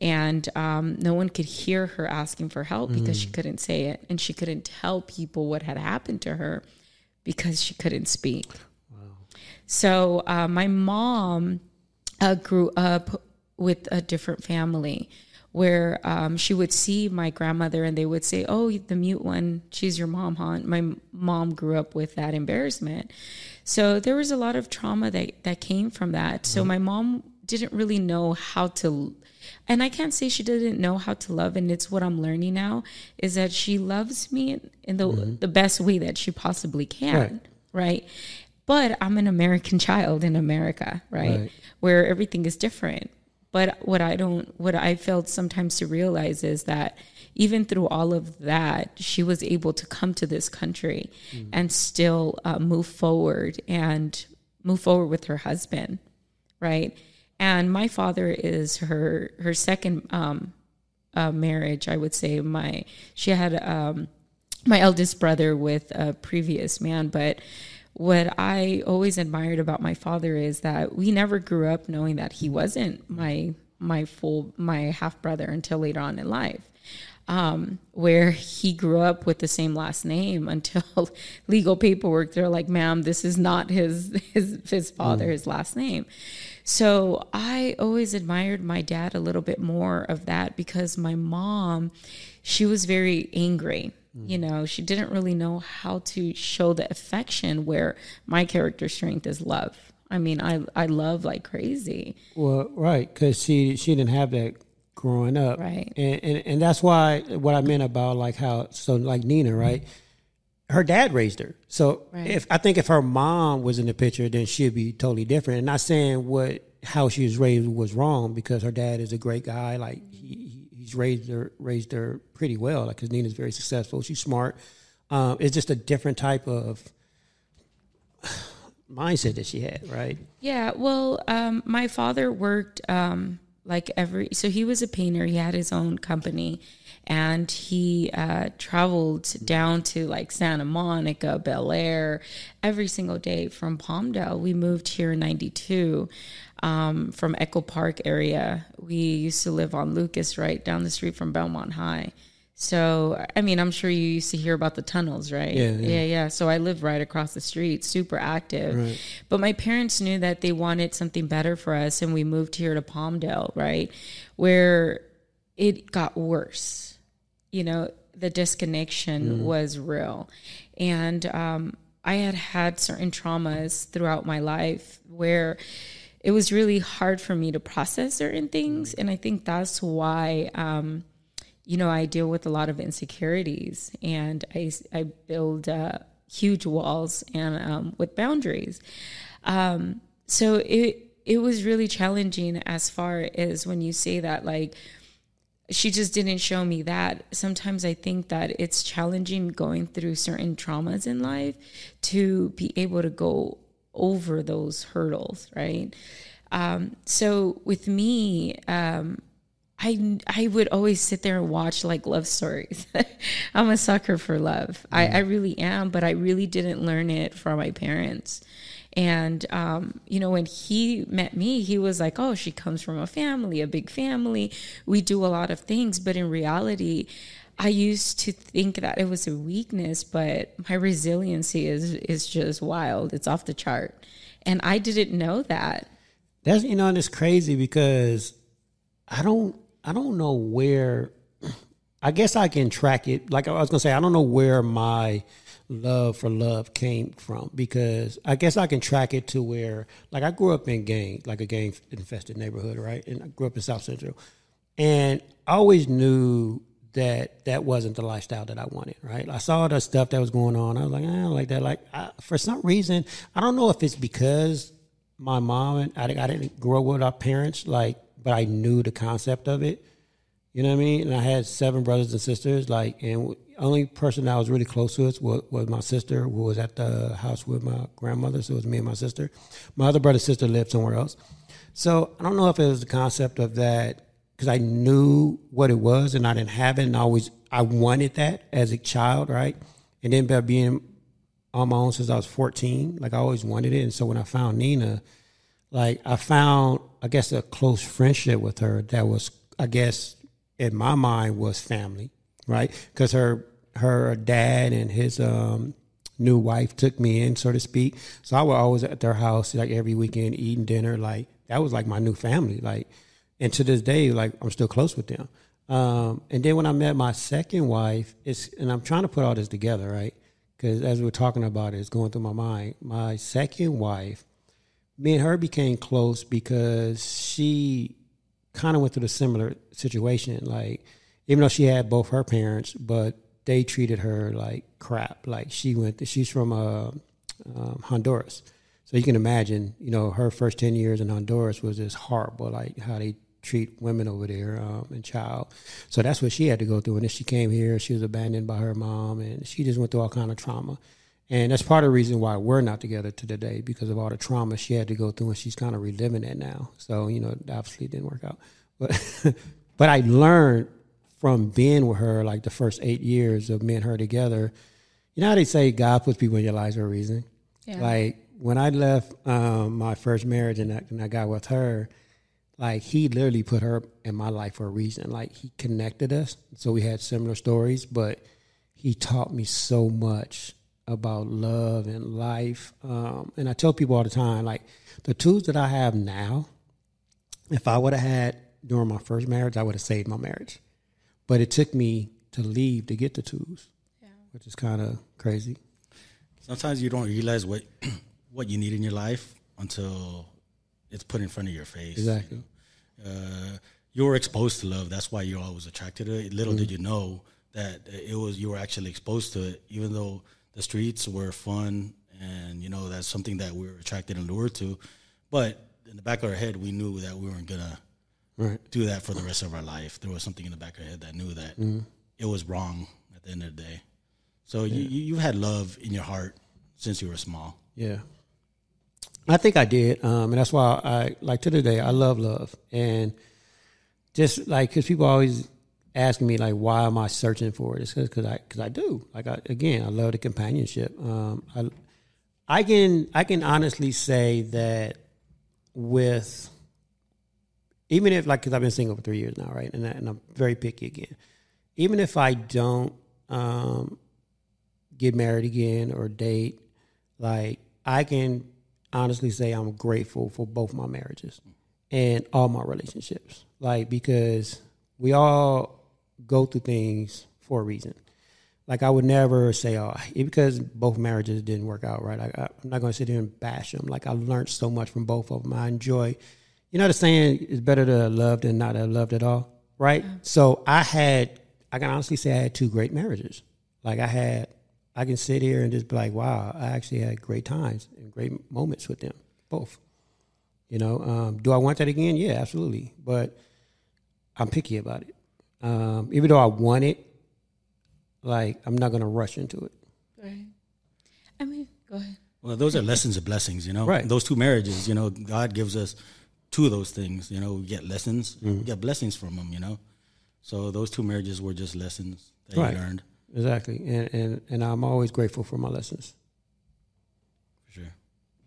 Speaker 2: and um, no one could hear her asking for help because she couldn't say it and she couldn't tell people what had happened to her because she couldn't speak so uh, my mom uh, grew up with a different family where um, she would see my grandmother and they would say, Oh, the mute one, she's your mom, huh? My mom grew up with that embarrassment. So there was a lot of trauma that, that came from that. So my mom didn't really know how to and I can't say she didn't know how to love, and it's what I'm learning now is that she loves me in the the best way that she possibly can,
Speaker 1: Right.
Speaker 2: right? But I'm an American child in America, right?
Speaker 1: Right.
Speaker 2: Where everything is different. But what I don't, what I failed sometimes to realize is that even through all of that, she was able to come to this country and still uh, move forward and move forward with her husband, right? And my father is her her second um, uh, marriage. I would say my she had um, my eldest brother with a previous man, but what I always admired about my father is that we never grew up knowing that he wasn't my my full my half brother until later on in life um, where he grew up with the same last name until legal paperwork. They're like, "Ma'am, this is not his his his father, his last name." So I always admired my dad a little bit more of that because my mom, she was very angry. Mm-hmm. You know, she didn't really know how to show the affection where my character strength is love. I mean, I I love like crazy.
Speaker 1: Well, right, because she she didn't have that growing up,
Speaker 2: Right.
Speaker 1: And, and and that's why what I meant about like how so like Nina, right? Her dad raised her, so
Speaker 2: Right.
Speaker 1: if I think if her mom was in the picture, then she'd be totally different. And not saying what how she was raised was wrong because her dad is a great guy. Like he, he- he's raised her raised her pretty well. Like because Nina's very successful, she's smart. Um, it's just a different type of mindset that she had, right?
Speaker 2: Yeah, well, um, my father worked um, like every, so he was a painter. He had his own company, and he uh, traveled down to like Santa Monica, Bel Air, every single day from Palmdale. We moved here in '92 um, from Echo Park area. We used to live on Lucas, right down the street from Belmont High. So, I mean, I'm sure you used to hear about the tunnels, right?
Speaker 1: Yeah, yeah.
Speaker 2: yeah, yeah. So I lived right across the street, super active. But my parents knew that they wanted something better for us, and we moved here to Palmdale, right? Where it got worse. You know, the disconnection was real. And um, I had had certain traumas throughout my life where it was really hard for me to process certain things. And I think that's why. Um, you know, I deal with a lot of insecurities and I, I build uh, huge walls and um, with boundaries. Um, so it, it was really challenging as far as when you say that, like, she just didn't show me that. Sometimes I think that it's challenging going through certain traumas in life to be able to go over those hurdles, right? Um, so with me, um, I I would always sit there and watch like love stories. I'm a sucker for love. Mm. I, I really am, but I really didn't learn it from my parents. And um, you know, when he met me, he was like, "Oh, she comes from a family, a big family. We do a lot of things." But in reality, I used to think that it was a weakness, but my resiliency is is just wild. It's off the chart, and I didn't know that.
Speaker 1: That's you know, and it's crazy because I don't I don't know where. I guess I can track it. Like I was gonna say, I don't know where my love for love came from because I guess I can track it to where, like, I grew up in gang, like a gang infested neighborhood, right? And I grew up in South Central, and I always knew that that wasn't the lifestyle that I wanted, right? I saw the stuff that was going on. I was like, ah, I don't like that. Like, I, for some reason, I don't know if it's because my mom and I, I didn't grow up with our parents, like but I knew the concept of it. You know what I mean? And I had seven brothers and sisters. Like, and only person I was really close to was, was my sister, who was at the house with my grandmother. So it was me and my sister. My other brother sister lived somewhere else. So I don't know if it was the concept of that because I knew what it was and I didn't have it, and I always I wanted that as a child, right? And then by being on my own since I was fourteen, like I always wanted it. And so when I found Nina, like I found, I guess, a close friendship with her that was, I guess, in my mind was family, right? Because her her dad and his um, new wife took me in, so to speak. So I was always at their house, like every weekend, eating dinner. Like that was like my new family. Like, and to this day, like I'm still close with them. Um, and then when I met my second wife, it's and I'm trying to put all this together, right? Because as we are talking about it, it's going through my mind. My second wife me and her became close because she kind of went through a similar situation. Like, even though she had both her parents, but they treated her like crap. Like she went, she's from uh, um, Honduras, so you can imagine, you know, her first ten years in Honduras was just horrible. Like how they treat women over there um, and child. So that's what she had to go through. And then she came here, she was abandoned by her mom, and she just went through all kind of trauma. And that's part of the reason why we're not together to today because of all the trauma she had to go through and she's kind of reliving it now. So, you know, obviously it didn't work out. But but I learned from being with her like the first eight years of me and her together. You know how they say God puts people in your lives for a reason? Yeah. Like when I left um, my first marriage and I, and I got with her, like he literally put her in my life for a reason. Like he connected us. So we had similar stories, but he taught me so much about love and life. Um, and I tell people all the time, like the tools that I have now, if I would have had during my first marriage, I would have saved my marriage. But it took me to leave to get the tools, yeah. which is kind of crazy.
Speaker 4: Sometimes you don't realize what what you need in your life until it's put in front of your face.
Speaker 1: Exactly.
Speaker 4: Uh, you were exposed to love. That's why you're always attracted to it. Little mm-hmm. did you know that it was you were actually exposed to it, even though the streets were fun, and you know that's something that we were attracted and lured to. But in the back of our head, we knew that we weren't gonna right. do that for the rest of our life. There was something in the back of our head that knew that mm-hmm. it was wrong at the end of the day. So yeah. you you had love in your heart since you were small.
Speaker 1: Yeah. I think I did, um, and that's why I like to today. I love love, and just like because people always asking me like why am I searching for it? It's because I because I do like I, again I love the companionship. Um, I I can I can honestly say that with even if like because I've been single for three years now, right, and, I, and I'm very picky again. Even if I don't um, get married again or date, like I can honestly say I'm grateful for both my marriages and all my relationships. Like because we all go through things for a reason. Like I would never say, oh, because both marriages didn't work out right. I, am not going to sit here and bash them. Like I learned so much from both of them. I enjoy, you know, the saying it's better to have loved than not to loved at all, right? So I had, I can honestly say I had two great marriages. Like I had, I can sit here and just be like, wow, I actually had great times and great moments with them, both. You know, um, do I want that again? Yeah, absolutely. But I'm picky about it. Um, even though I want it, like I'm not gonna rush into it.
Speaker 2: Right. I mean, go ahead.
Speaker 4: Well, those are lessons of blessings, you know.
Speaker 1: Right.
Speaker 4: Those two marriages, you know, God gives us two of those things. You know, we get lessons,
Speaker 1: Mm-hmm.
Speaker 4: we get blessings from them. You know, so those two marriages were just lessons that
Speaker 1: Right.
Speaker 4: you learned
Speaker 1: Exactly, and and and I'm always grateful for my lessons.
Speaker 4: for sure.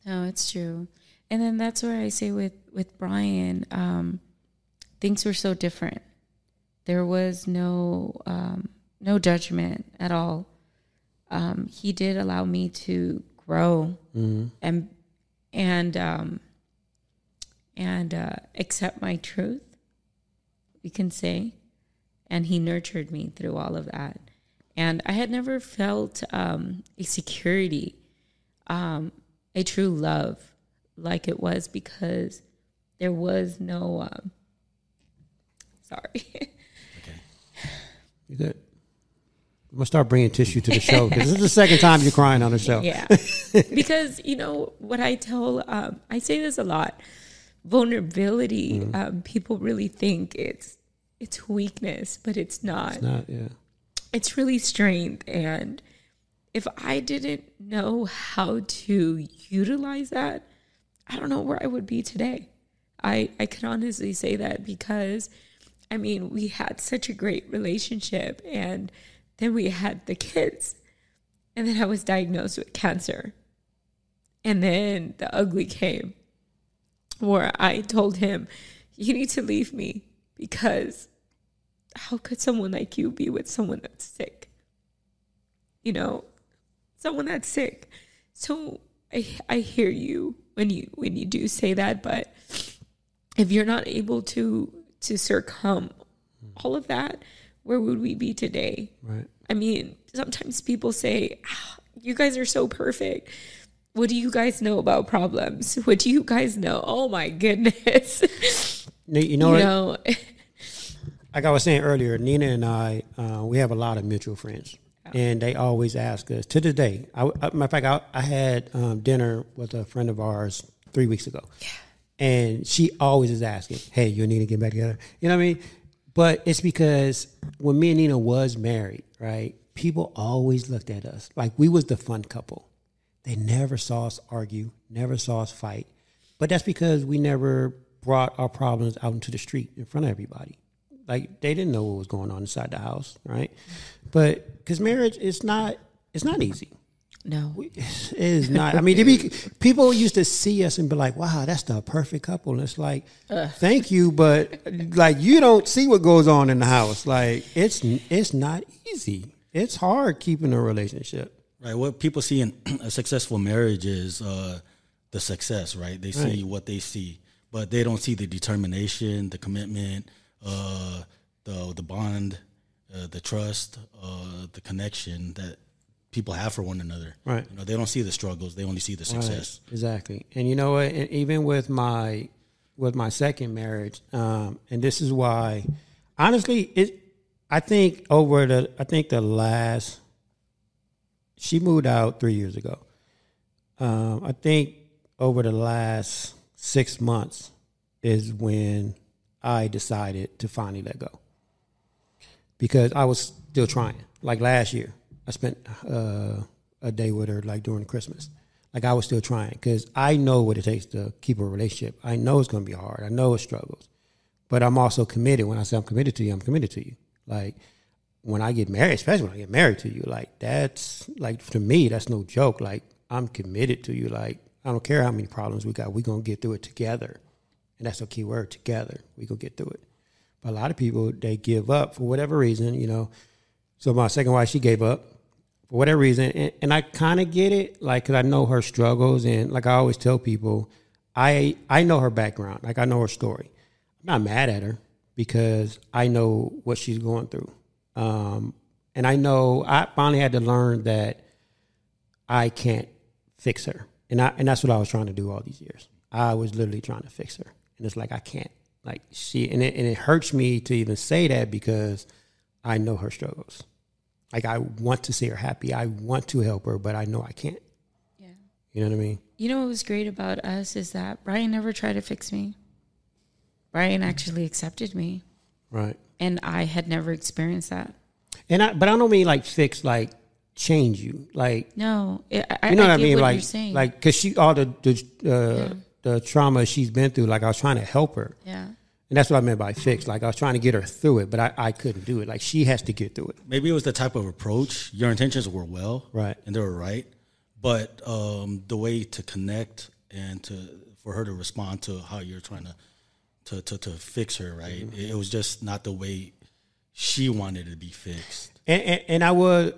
Speaker 2: No, it's true. And then that's where I say with with Brian, um, things were so different. There was no um, no judgment at all. Um, he did allow me to grow and and um, and uh, accept my truth. We can say, and he nurtured me through all of that. And I had never felt um, a security um, a true love like it was because there was no um sorry
Speaker 1: You good? I'm gonna start bringing tissue to the show because this is the second time you're crying on the show.
Speaker 2: yeah because you know what i tell um i say this a lot vulnerability um people really think it's it's weakness but it's not.
Speaker 1: Not yeah.
Speaker 2: it's really strength and if i didn't know how to utilize that i don't know where i would be today. I i can honestly say that because i mean we had such a great relationship and then we had the kids and then i was diagnosed with cancer. And then the ugly came where i told him you need to leave me because how could someone like you be with someone that's sick? You know, someone that's sick. So I I hear you when you when you do say that, but if you're not able to to succumb all of that, where would we be today?
Speaker 1: Right.
Speaker 2: I mean, sometimes people say, "Ah, "You guys are so perfect." What do you guys know about problems? What do you guys know? Oh my goodness!
Speaker 1: You you know,
Speaker 2: you know,
Speaker 1: like I was saying earlier, Nina and I, uh, we have a lot of mutual friends, and they always ask us to this day. I, I, matter of fact, I, I had um, dinner with a friend of ours three weeks ago, and she always is asking, "Hey, you and Nina get back together?" You know what I mean? But it's because when me and Nina was married, right? People always looked at us like we was the fun couple. They never saw us argue, never saw us fight. But that's because we never brought our problems out into the street in front of everybody. Like they didn't know what was going on inside the house, right? But because marriage is not, it's not easy.
Speaker 2: no,
Speaker 1: It is not. I mean, they be, people used to see us and be like, "Wow, that's the perfect couple." And it's like, thank you, but like you don't see what goes on in the house. Like it's it's not easy. It's hard keeping a relationship.
Speaker 4: Right. What people see in a successful marriage is uh, the success, right? They see
Speaker 1: Right.
Speaker 4: what they see, but they don't see the determination, the commitment, uh, the the bond, uh, the trust, uh, the connection that people have for one another.
Speaker 1: Right.
Speaker 4: You know, they don't see the struggles; they only see the success.
Speaker 1: Right, exactly. And you know what? Even with my with my second marriage, um, and this is why, honestly, it. I think over the I think the last. She moved out three years ago. Um, I think over the last six months is when I decided to finally let go because I was still trying. Like last year, I spent uh, a day with her like during Christmas. Like I was still trying because I know what it takes to keep a relationship. I know it's going to be hard. I know it struggles, but I'm also committed. When I say I'm committed to you, I'm committed to you. Like when I get married, especially when I get married to you, like that's like to me, that's no joke. Like I'm committed to you. Like I don't care how many problems we got, we gonna get through it together, and that's a key word, together. We gonna get through it. But a lot of people they give up for whatever reason, you know. So my second wife, she gave up for whatever reason, and, and I kind of get it, like because I know her struggles, and like I always tell people, I I know her background, like I know her story. I'm not mad at her because I know what she's going through, um, and I know I finally had to learn that I can't fix her, and I and that's what I was trying to do all these years. I was literally trying to fix her, and it's like I can't. Like she, and it, and it hurts me to even say that because I know her struggles. Like I want to see her happy. I want to help her, but I know I can't.
Speaker 2: Yeah.
Speaker 1: You know what I mean?
Speaker 2: You know what was great about us is that Brian never tried to fix me. Brian actually accepted me,
Speaker 1: Right.
Speaker 2: And I had never experienced that.
Speaker 1: And I, but I don't mean like fix, like change you, like
Speaker 2: No, it, I,
Speaker 1: you know
Speaker 2: I
Speaker 1: what I mean,
Speaker 2: what
Speaker 1: like
Speaker 2: you're saying.
Speaker 1: like because she all the the uh, the trauma she's been through. Like I was trying to help her,
Speaker 2: yeah,
Speaker 1: and that's what I meant by fix. Like I was trying to get her through it, but I, I couldn't do it. Like she has to get through it.
Speaker 4: maybe it was the type of approach. Your intentions were well,
Speaker 1: Right.
Speaker 4: and they were right, but um, the way to connect and to for her to respond to how you're trying to to to, to fix her, right? Mm-hmm. It, it was just not the way she wanted it to be fixed.
Speaker 1: and, and, and I would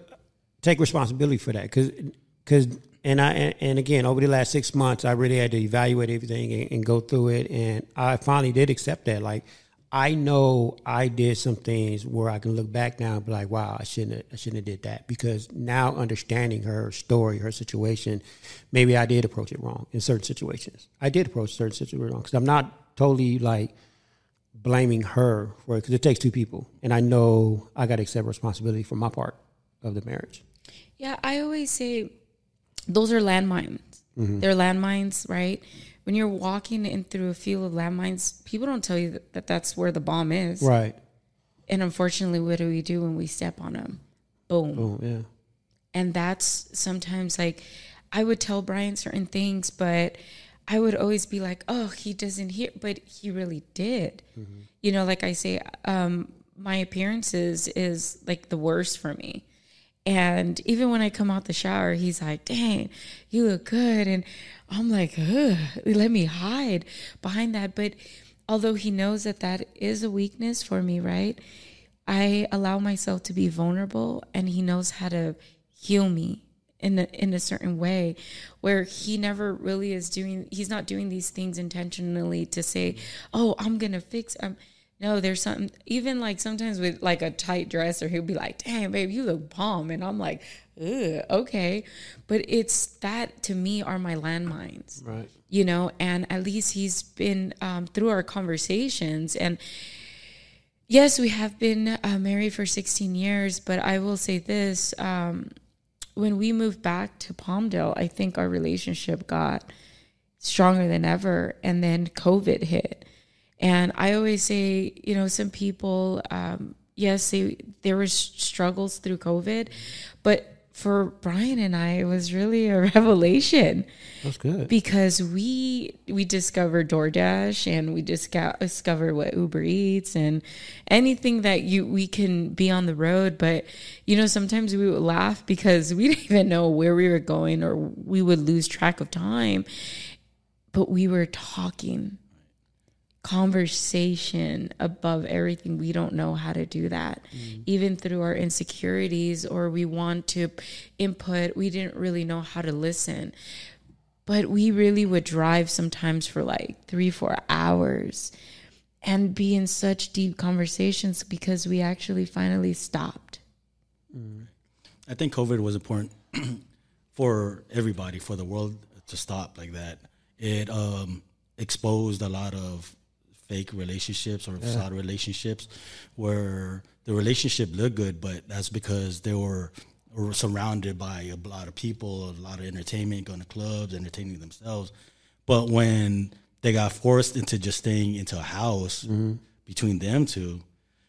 Speaker 1: take responsibility for that because and I and, and again over the last six months I really had to evaluate everything and, and go through it and I finally did accept that like I know I did some things where I can look back now and be like wow I shouldn't have, I shouldn't have did that because now understanding her story her situation maybe I did approach it wrong in certain situations I did approach certain situations wrong because I'm not totally like blaming her for it because it takes two people, and I know I got to accept responsibility for my part of the marriage.
Speaker 2: yeah. I always say those are landmines.
Speaker 1: Mm-hmm.
Speaker 2: They're landmines, right? When you're walking in through a field of landmines, people don't tell you that, that that's where the bomb is.
Speaker 1: Right.
Speaker 2: And unfortunately, what do we do when we step on them? Boom.
Speaker 1: Oh yeah.
Speaker 2: And that's sometimes like I would tell Brian certain things, but I would always be like, oh, he doesn't hear, but he really did. You know, like I say, um, my appearances is like the worst for me. And even when I come out the shower, he's like, dang, you look good. And I'm like, Ugh, let me hide behind that. But although he knows that that is a weakness for me, right? I allow myself to be vulnerable and he knows how to heal me in a, in a certain way where he never really is doing he's not doing these things intentionally to say oh i'm gonna fix um no there's something even like sometimes with like a tight dress or he'll be like damn babe you look bomb and i'm like Ugh, okay but it's that to me are my landmines
Speaker 1: Right.
Speaker 2: you know and at least he's been um, through our conversations and yes we have been uh, married for 16 years but i will say this um, when we moved back to palmdale i think our relationship got stronger than ever and then covid hit. And i always say you know some people um, yes they, there were struggles through covid but for brian and i it was really a revelation
Speaker 1: That's good.
Speaker 2: because we we discovered DoorDash and we disco- discovered what Uber Eats and anything that you we can be on the road. But you know, sometimes we would laugh because we didn't even know where we were going, or we would lose track of time. But we were talking, conversation above everything. We don't know how to do that, even through our insecurities, or we want to input. We didn't really know how to listen but we really would drive sometimes for like three four hours and be in such deep conversations because we actually finally stopped
Speaker 4: I think COVID was important for everybody, for the world to stop like that. It um, exposed a lot of fake relationships or facade relationships where the relationship looked good, but that's because they were, were surrounded by a lot of people, a lot of entertainment, going to clubs, entertaining themselves. But when they got forced into just staying into a house between them two,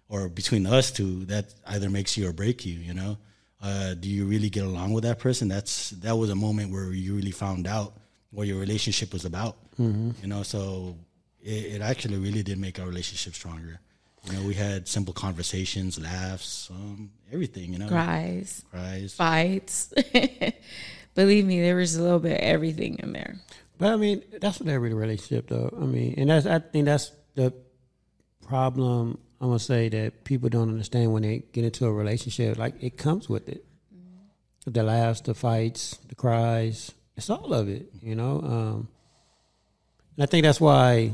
Speaker 4: or between us two, that either makes you or break you. You know, uh, do you really get along with that person? That's that was a moment where you really found out what your relationship was about. You know, so it, it actually really did make our relationship stronger. You know, we had simple conversations, laughs, um, everything. You know,
Speaker 2: cries
Speaker 4: cries.
Speaker 2: fights believe me there was a little bit of everything in there
Speaker 1: But I mean, that's what every relationship, though. I mean, and that's I think that's the problem. I'm gonna say that people don't understand when they get into a relationship. Like it comes with it, the laughs, the fights, the cries. It's all of it, you know. Um, and I think that's why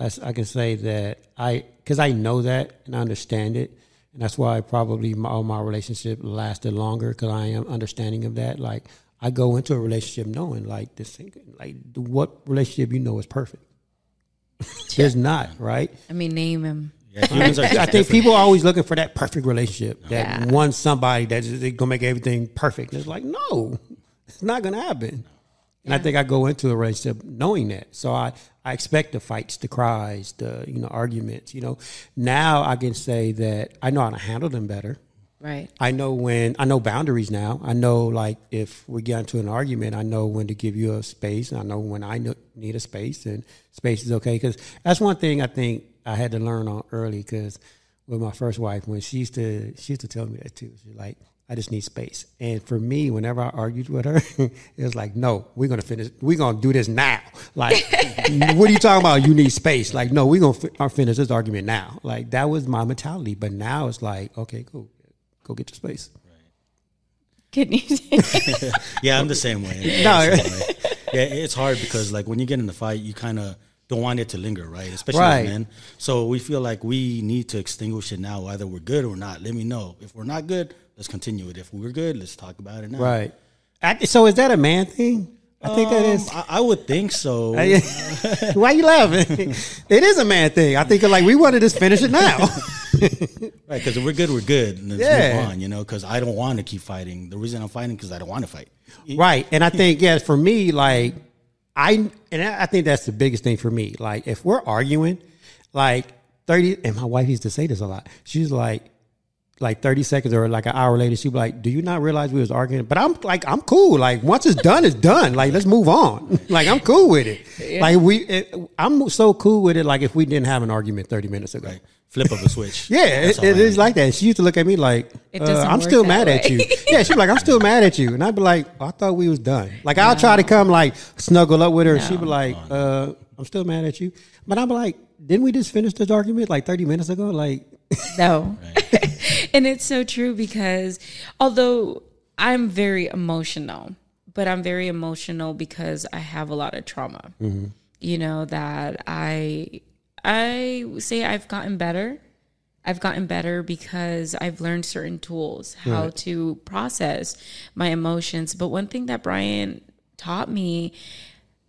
Speaker 1: I, s- I can say that I, because I know that and I understand it, and that's why probably my, all my relationship lasted longer because I am understanding of that. Like I go into a relationship knowing like this, thing, like what relationship you know is perfect. There's not right.
Speaker 2: i mean name him
Speaker 4: Yeah,
Speaker 1: I think
Speaker 4: different.
Speaker 1: people are always looking for that perfect relationship, that
Speaker 2: Yeah.
Speaker 1: one somebody that's gonna make everything perfect. And it's like, no, it's not gonna happen. And I think I go into a relationship knowing that, so I I expect the fights, the cries, the you know arguments. You know, now I can say that I know how to handle them better.
Speaker 2: Right.
Speaker 1: I know when I know boundaries now. I know like if we get into an argument, I know when to give you a space. And I know when I need a space, and space is okay. Because that's one thing I think I had to learn on early. Because with my first wife, when she used to she used to tell me that too. She's like, I just need space. And for me, whenever I argued with her, it was like, no, we're gonna finish. We're gonna do this now. Like, what are you talking about? You need space. Like, no, we're gonna fi- uh, finish this argument now. Like that was my mentality. But now it's like, okay, cool, go get your space.
Speaker 2: Can you?
Speaker 4: Yeah, I'm the same way.
Speaker 1: No.
Speaker 4: Same way. yeah, it's hard because like when you get in the fight, you kind of don't want it to linger, right? Especially
Speaker 1: Right.
Speaker 4: men. So we feel like we need to extinguish it now, whether we're good or not. Let me know if we're not good. Let's continue it. If we're good, let's talk about it now.
Speaker 1: Right. I, so is that a man thing? I think that is.
Speaker 4: Um, I, I would think so.
Speaker 1: Why you laughing? it is a man thing. I think like we want to just finish it now.
Speaker 4: Right, because if we're good, we're good. And let's
Speaker 1: Yeah.
Speaker 4: move on, you know, because I don't want to keep fighting. The reason I'm fighting because I don't want to fight.
Speaker 1: right. And I think yeah, for me, like I and I I think that's the biggest thing for me. Like if we're arguing, like thirty, and my wife used to say this a lot. She's like. Like thirty seconds or like an hour later, she'd be like, "Do you not realize we was arguing?" But I'm like, I'm cool. Like once it's done, it's done. Like let's move on. Like I'm cool with it. Like we, it, I'm so cool with it. Like if we didn't have an argument thirty minutes ago,
Speaker 4: Right. Flip of a switch.
Speaker 1: Yeah,
Speaker 4: That's
Speaker 1: it, it is like that. She used to look at me like, uh, I'm still mad at you. Yeah, she'd be like, I'm still mad at you. And I'd be like, I thought we was done. Like, I'll try to come, like, snuggle up with her. And she'd be
Speaker 2: No.
Speaker 1: like, uh, I'm still mad at you. But I'm like, didn't we just finish this argument like 30 minutes ago? Like,
Speaker 2: No. and it's so true because although I'm very emotional, but I'm very emotional because I have a lot of trauma. You know that I I say I've gotten better. I've gotten better because I've learned certain tools how to process my emotions. But one thing that Brian taught me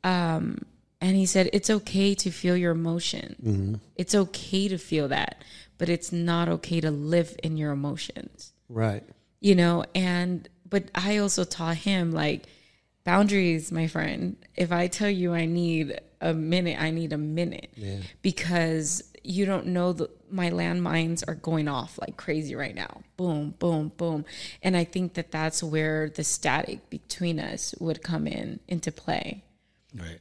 Speaker 2: um, and he said it's okay to feel your emotion. It's okay to feel that, but it's not okay to live in your emotions.
Speaker 1: right.
Speaker 2: You know, and but I also taught him like boundaries, my friend. If I tell you I need a minute, I need a minute. Because you don't know the my landmines are going off like crazy right now. Boom, boom, boom. And I think that that's where the static between us would come in into play.
Speaker 4: Right.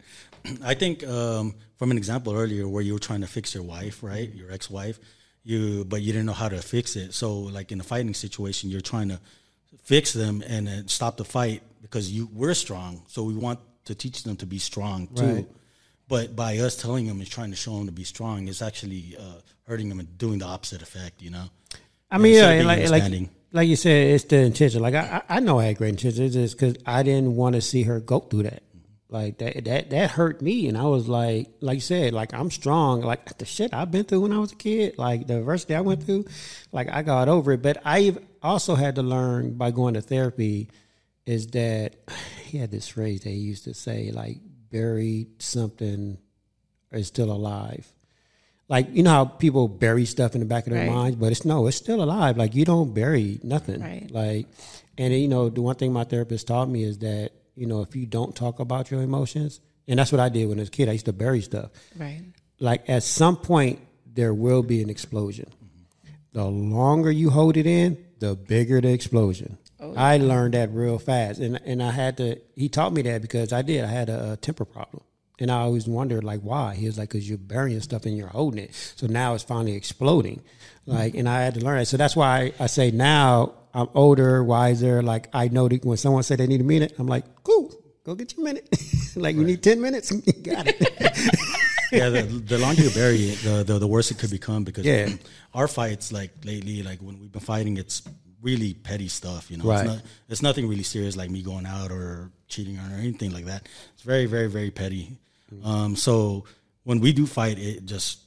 Speaker 4: I think um, from an example earlier where you were trying to fix your wife, right, your ex-wife, you but you didn't know how to fix it. So like in a fighting situation, you're trying to fix them and uh, stop the fight because you we're strong. So we want to teach them to be strong too.
Speaker 1: Right.
Speaker 4: But by us telling them and trying to show them to be strong, it's actually uh, hurting them and doing the opposite effect. You know.
Speaker 1: I mean, yeah,
Speaker 4: being
Speaker 1: like, like, like you said, it's the intention. Like I, I know I had great intentions. Just because I didn't want to see her go through that. Like that, that, that hurt me, and I was like, like you said, like I'm strong. Like the shit I've been through when I was a kid, like the adversity I went through, like I got over it. But I also had to learn by going to therapy, is that he had this phrase that he used to say, like buried something is still alive like you know how people bury stuff in the back of their
Speaker 2: Right.
Speaker 1: minds, but it's no, it's still alive. Like you don't bury nothing.
Speaker 2: Right.
Speaker 1: Like, and you know, the one thing my therapist taught me is that you know if you don't talk about your emotions, and that's what I did when I was a kid. I used to bury stuff.
Speaker 2: Right.
Speaker 1: Like at some point, there will be an explosion. The longer you hold it in, the bigger the explosion. Oh, I learned that real fast, and and I had to. He taught me that because I did. I had a, a temper problem, and I always wondered like why. He was like, "Cause you're burying stuff and you're holding it, so now it's finally exploding." Like, and I had to learn it. So that's why I, I say now I'm older, wiser. Like I know that when someone say they need a minute, I'm like, "Cool, go get your minute." like you need ten minutes, you got it.
Speaker 4: yeah, the, the longer you bury it, the, the the worse it could become because
Speaker 1: Yeah.
Speaker 4: our fights like lately, like when we've been fighting, it's really petty stuff. You know,
Speaker 1: Right.
Speaker 4: it's not it's nothing really serious like me going out or cheating on or anything like that. It's very very very petty. Um, so when we do fight, it just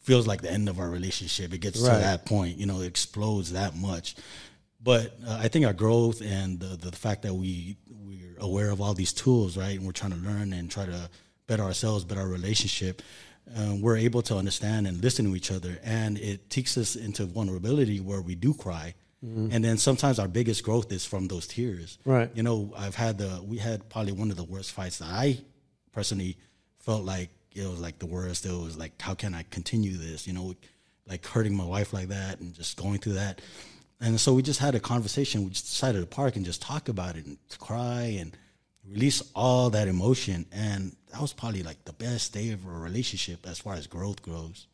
Speaker 4: feels like the end of our relationship. It gets
Speaker 1: Right.
Speaker 4: to that point, you know, it explodes that much. But uh, I think our growth and the, the fact that we we're aware of all these tools, right, and we're trying to learn and try to better ourselves, better our relationship. uh, we're able to understand and listen to each other, and it takes us into vulnerability where we do cry. And then sometimes our biggest growth is from those tears.
Speaker 1: Right.
Speaker 4: You know, I've had the we had probably one of the worst fights that I personally felt like it was like the worst. It was like, how can I continue this? You know, like hurting my wife like that and just going through that. And so we just had a conversation. We just decided to park and just talk about it and cry and release all that emotion. And that was probably like the best day of a relationship as far as growth goes.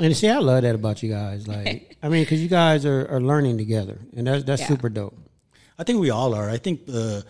Speaker 1: And see, I love that about you guys. Like, I mean, because you guys are, are learning together, and that's that's
Speaker 2: Yeah.
Speaker 1: super dope.
Speaker 4: I think we all are. I think the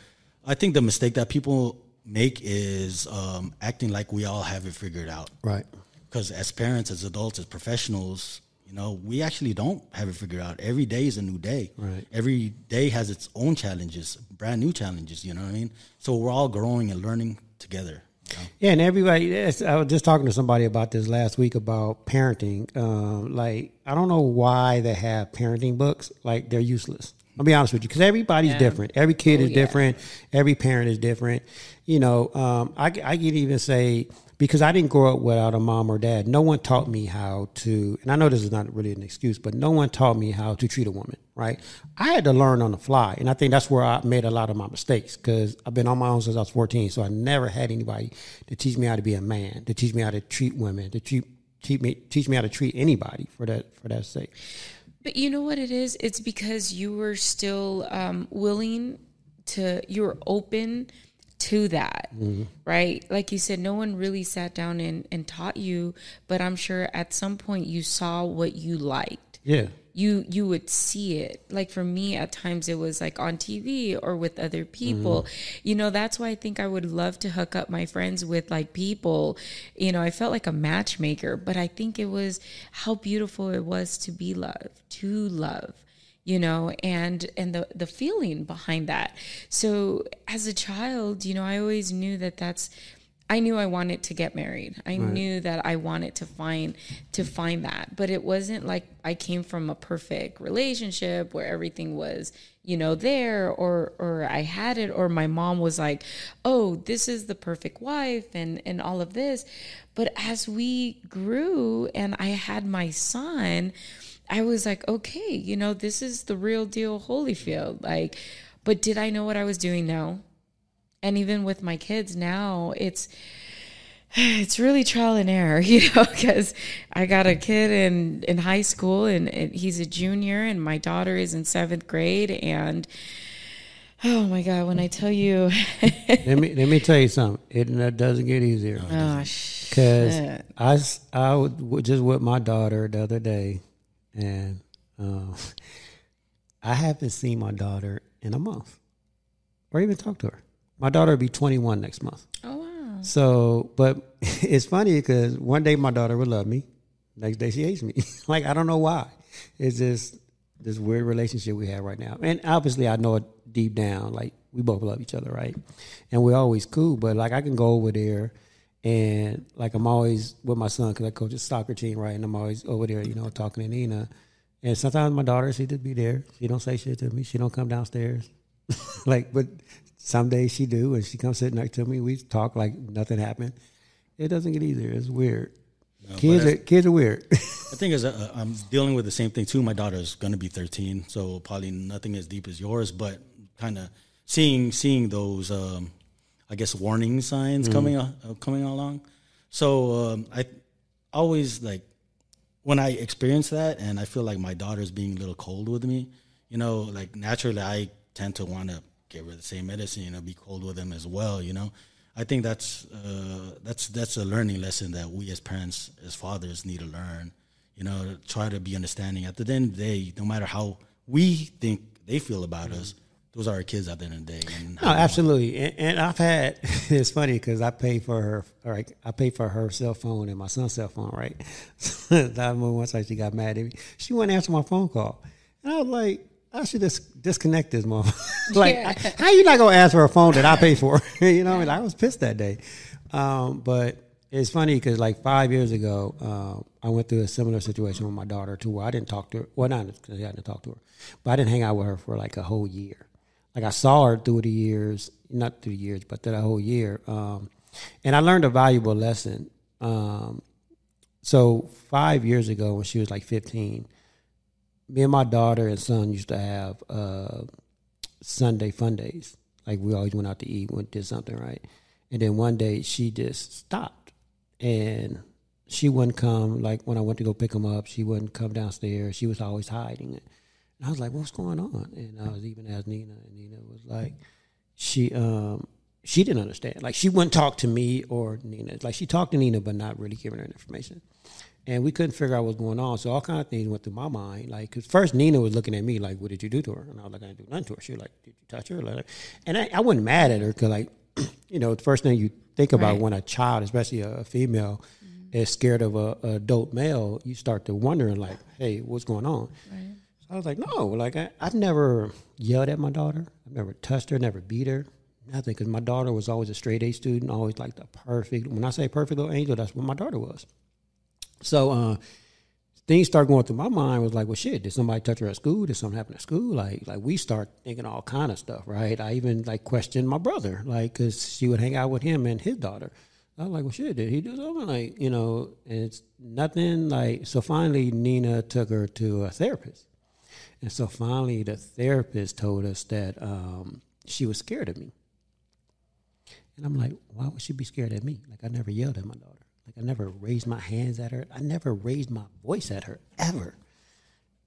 Speaker 4: I think the mistake that people make is um, acting like we all have it figured out.
Speaker 1: Right.
Speaker 4: Because as parents, as adults, as professionals, you know, we actually don't have it figured out. Every day is a new day.
Speaker 1: Right.
Speaker 4: Every day has its own challenges, brand new challenges. You know what I mean? So we're all growing and learning together. you know?
Speaker 1: Yeah, and everybody. I was just talking to somebody about this last week about parenting. Um, like, I don't know why they have parenting books. Like, they're useless. I'll be honest with you, because everybody's
Speaker 2: Yeah.
Speaker 1: different. Every kid
Speaker 2: Oh,
Speaker 1: is
Speaker 2: yeah.
Speaker 1: different. Every parent is different. You know, um, I, I could even say because I didn't grow up without a mom or dad. No one taught me how to, and I know this is not really an excuse, but no one taught me how to treat a woman. Right? I had to learn on the fly, and I think that's where I made a lot of my mistakes because I've been on my own since I was fourteen. So I never had anybody to teach me how to be a man, to teach me how to treat women, to treat teach me teach me how to treat anybody for that for that sake.
Speaker 2: But you know what it is? It's because you were still um, willing to, you were open to that, mm-hmm. right? Like you said, no one really sat down and, and taught you, but I'm sure at some point you saw what you liked.
Speaker 1: Yeah.
Speaker 2: you you would see it like for me at times it was like on tv or with other people mm-hmm. you know that's why i think i would love to hook up my friends with like people you know i felt like a matchmaker but i think it was how beautiful it was to be loved to love you know and and the the feeling behind that so as a child you know i always knew that that's I knew I wanted to get married. I knew that I wanted to find to find that. But it wasn't like I came from a perfect relationship where everything was, you know, there or or I had it or my mom was like, "Oh, this is the perfect wife" and and all of this. But as we grew and I had my son, I was like, "Okay, you know, this is the real deal Holyfield." Like, but did I know what I was doing? No and even with my kids now it's it's really trial and error you know because i got a kid in in high school and, and he's a junior and my daughter is in seventh grade and oh my god when i tell you
Speaker 1: let me let me tell you something. It doesn't get easier.
Speaker 2: oh
Speaker 1: Because. I, I was just with my daughter the other day, and um, I haven't seen my daughter in a month, or even talked to her. My daughter will be 21 next month.
Speaker 2: oh wow
Speaker 1: So, but it's funny because one day my daughter will love me, next day she hates me. like I don't know why. It's just this weird relationship we have right now, and obviously I know it deep down. Like we both love each other, right? And we're always cool. But like I can go over there, and like I'm always with my son because I coach a soccer team, right? And I'm always over there, you know, talking to Nina. And sometimes my daughter, she just be there. She don't say shit to me. She don't come downstairs. like, but some days she do, and she comes sit next to me. We talk like nothing happened. It doesn't get easier. It's weird. kids are kids are weird.
Speaker 4: I think as I'm dealing with the same thing too. My daughter's to be 13, so probably nothing as deep as yours, but kind of seeing seeing those, um, I guess, warning signs coming uh, coming along. So um, I always like when I experience that, and I feel like my daughter's being a little cold with me. You know, like naturally, I tend to want to give her the same medicine. You know, be cold with them as well. You know. I think that's uh, that's that's a learning lesson that we as parents, as fathers, need to learn. You know, try to be understanding. At the end of the day, no matter how we think they feel about us, those are our kids at the end of the day. And
Speaker 1: No,
Speaker 4: how we want-
Speaker 1: absolutely. And, and I've had it's funny because I pay for her. All right, I pay for her cell phone and my son's cell phone. Right. that remember once like she got mad at me. She wouldn't answer my phone call, and I was like, I should just disconnect this motherfucker. like,
Speaker 2: Yeah.
Speaker 1: how you not gonna answer a phone that I pay for? you know, what I mean, I was pissed that day. Um, but it's funny because like five years ago, um, I went through a similar situation with my daughter too, where I didn't talk to her. Well, not because I didn't talk to her, but I didn't hang out with her for like a whole year. Like I saw her through the years, not through the years, but through the whole year. Um, and I learned a valuable lesson. Um, so five years ago when she was like 15, me and my daughter and son used to have uh, Sunday fun days. Like we always went out to eat, went did something right, and then one day she just stopped, and she wouldn't come. Like when I went to go pick them up, she wouldn't come downstairs. She was always hiding it. And I was like, "What's going on?" And I was even asked Nina, and Nina was like, "She um she didn't understand. Like she wouldn't talk to me or Nina. Like she talked to Nina, but not really giving her information." And we couldn't figure out what's going on. So all kind of things went through my mind. Like, cause first Nina was looking at me like, "What did you do to her?" And I was like, "I didn't do nothing to her." She was like, "Did you touch her?" Like, and I, I wasn't mad at her because, like, you know, the first thing you think about
Speaker 2: Right.
Speaker 1: when a child, especially a, a female, is scared of a, a adult male, you start to wondering like, "Hey, what's going on?" So I was like, "No, like I, I've never yelled at my daughter. I've never touched her, never beat her, nothing." Because my daughter was always a straight A student, always like the perfect. When I say perfect little angel, that's what my daughter was. So uh, things start going through my mind was like, well, shit, did somebody touch her at school? Did something happen at school? Like, like we start thinking all kind of stuff, right? I even like questioned my brother, like, cause she would hang out with him and his daughter. I was like, well, shit, did he do something? Like, you know, and it's nothing like. So finally, Nina took her to a therapist, and so finally, the therapist told us that um, she was scared of me. And I'm like, why would she be scared of me? Like I never yelled at my daughter. Like I never raised my hands at her. I never raised my voice at her ever.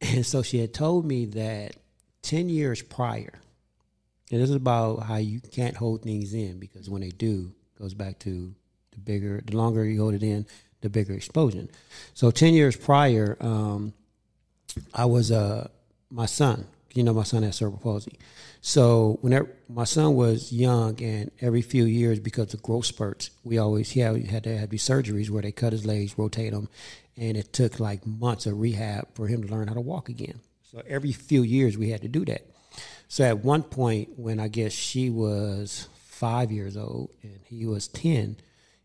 Speaker 1: And so she had told me that 10 years prior, and this is about how you can't hold things in because when they do, it goes back to the bigger, the longer you hold it in, the bigger explosion. So 10 years prior, um, I was uh my son. You know, my son has cerebral palsy. So whenever my son was young, and every few years because of growth spurts, we always he had, had to have these surgeries where they cut his legs, rotate them, and it took like months of rehab for him to learn how to walk again. So every few years we had to do that. So at one point, when I guess she was five years old and he was ten,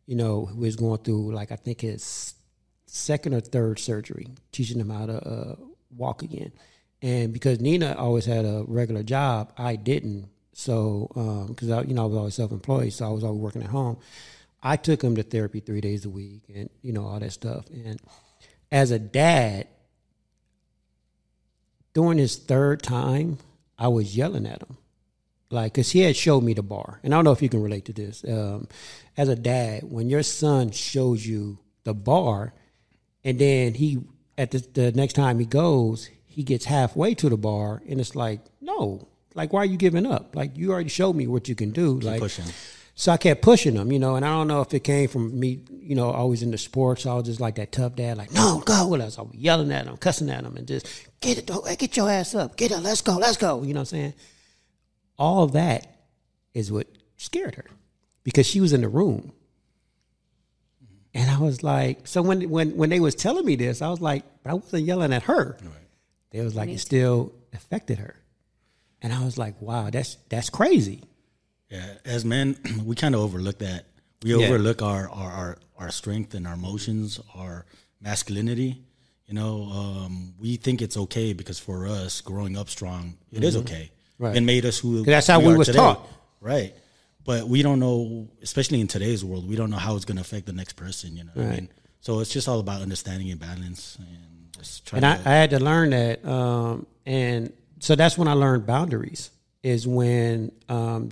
Speaker 1: you know, we was going through like I think his second or third surgery, teaching him how to uh, walk again. And because Nina always had a regular job, I didn't. So because I, you know, I was always self-employed, so I was always working at home. I took him to therapy three days a week, and you know all that stuff. And as a dad, during his third time, I was yelling at him like because he had showed me the bar and i don't know if you can relate to this um, as a dad when your son shows you the bar and then he at the, the next time he goes he gets halfway to the bar and it's like no like why are you giving up like you already showed me what you can do like
Speaker 4: pushing.
Speaker 1: so I kept pushing him, you know, and I don't know if it came from me, you know, always into sports. I was just like that tough dad, like, no, go with us. I was yelling at him, cussing at him, and just get it, get your ass up, get up, let's go, let's go. You know what I'm saying? All that is what scared her because she was in the room. And I was like, so when when when they was telling me this, I was like, but I wasn't yelling at her. They was like, it still affected her. And I was like, wow, that's that's crazy.
Speaker 4: Yeah, as men, we kind of overlook that. We
Speaker 1: Yeah.
Speaker 4: overlook our, our our our strength and our emotions, our masculinity. You know, um, we think it's okay because for us, growing up strong, it is okay.
Speaker 1: Mm-hmm. Right.
Speaker 4: It made us who.
Speaker 1: that's how we
Speaker 4: are
Speaker 1: was taught.
Speaker 4: Right. But we don't know, especially in today's world, we don't know how it's going to affect the next person. You know, what I
Speaker 1: Right.
Speaker 4: mean, so it's just all about understanding and balance and just
Speaker 1: and I. I had to learn that um, and so that's when i learned boundaries is when um,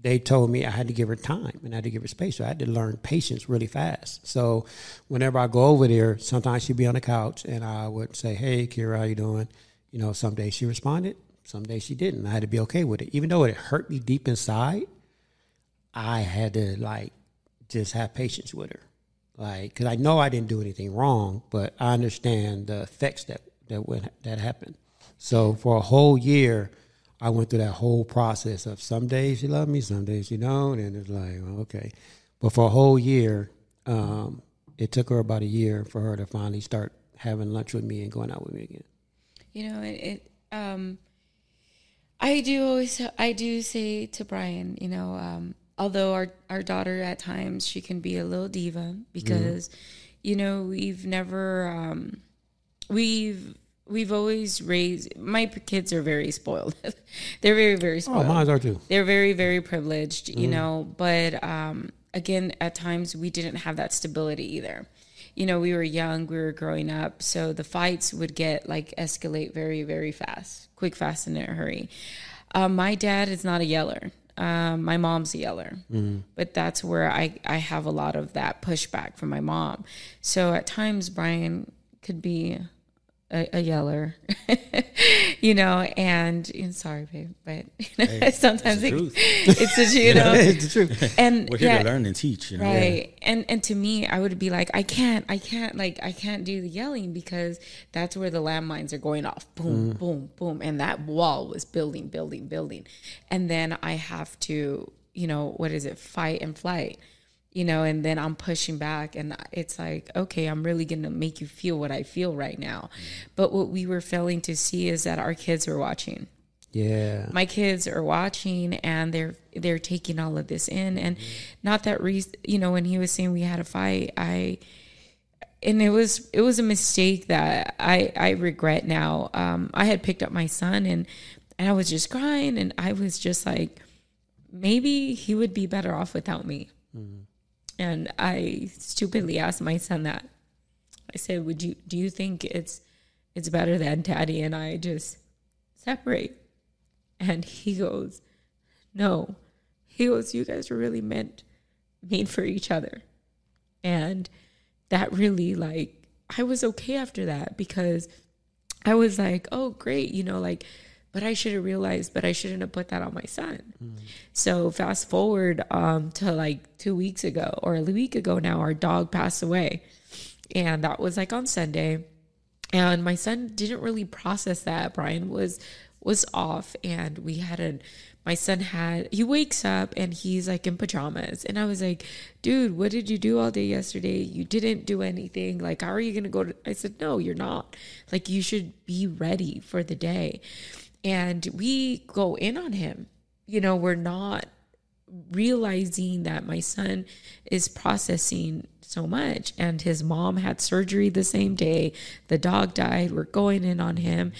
Speaker 1: they told me i had to give her time and i had to give her space. So i had to learn patience really fast. So whenever i go over there sometimes she'd be on the couch and i would say hey kira how you doing? You know some days she responded some days she didn't. I had to be okay with it. Even though it hurt me deep inside i had to like just have patience with her like because I know I didn't do anything wrong, but I understand the effects that that went, that happened. So for a whole year, I went through that whole process of some days she loved me, some days she don't, and it's like okay. But for a whole year, um, it took her about a year for her to finally start having lunch with me and going out with me again.
Speaker 2: You know, it, it um I do always I do say to Brian, you know, um although our our daughter at times she can be a little diva because you know, we've never um we've we've always raised my kids are very spoiled. They're very very
Speaker 1: Oh,
Speaker 2: spoiled
Speaker 1: mine are too.
Speaker 2: they're very very privileged you know but um again at times we didn't have that stability either you know, we were young, we were growing up, so the fights would get like escalate very, very fast, quick, fast, and in a hurry. Um, my dad is not a yeller. Um, my mom's a yeller, but that's where I, I have a lot of that pushback from my mom. So at times, Brian could be a, a yeller, you know, and, and sorry, babe, but you know, sometimes it's
Speaker 4: the
Speaker 2: it,
Speaker 4: truth.
Speaker 2: it's just, you know,
Speaker 1: it's the truth.
Speaker 2: and
Speaker 4: We're here
Speaker 2: yeah,
Speaker 4: to learn and teach. You know?
Speaker 2: right. And and to me i would be like i can't i can't like i can't do the yelling because that's where the landmines are going off. Boom mm. boom boom. And that wall was building building building. And then i have to you know what is it? Fight and flight you know and then i'm pushing back and it's like okay i'm really gonna make you feel what i feel right now. Mm. But what we were failing to see is that our kids were watching.
Speaker 1: Yeah.
Speaker 2: my kids are watching and they're they're taking all of this in and mm-hmm. not that reason you know when he was saying we had a fight i and it was it was a mistake that i i regret now. Um i had picked up my son and and i was just crying and i was just like maybe he would be better off without me mm-hmm. And i stupidly asked my son that i said would you do you think it's it's better that daddy and i just separate and he goes, No. He goes, You guys were really meant made for each other. And that really like I was okay after that because I was like, Oh, great, you know, like but I should have realized, but I shouldn't have put that on my son. So fast forward um to like two weeks ago or a week ago now, our dog passed away. And that was like on Sunday. And my son didn't really process that. Brian was was off and we had a my son had he wakes up and he's like in pajamas. And i was like dude what did you do all day yesterday? You didn't do anything. Like how are you gonna go to i said no you're not. Like you should be ready for the day and we go in on him. You know we're not realizing that my son is processing so much and his mom had surgery the same day. The dog died. We're going in on him.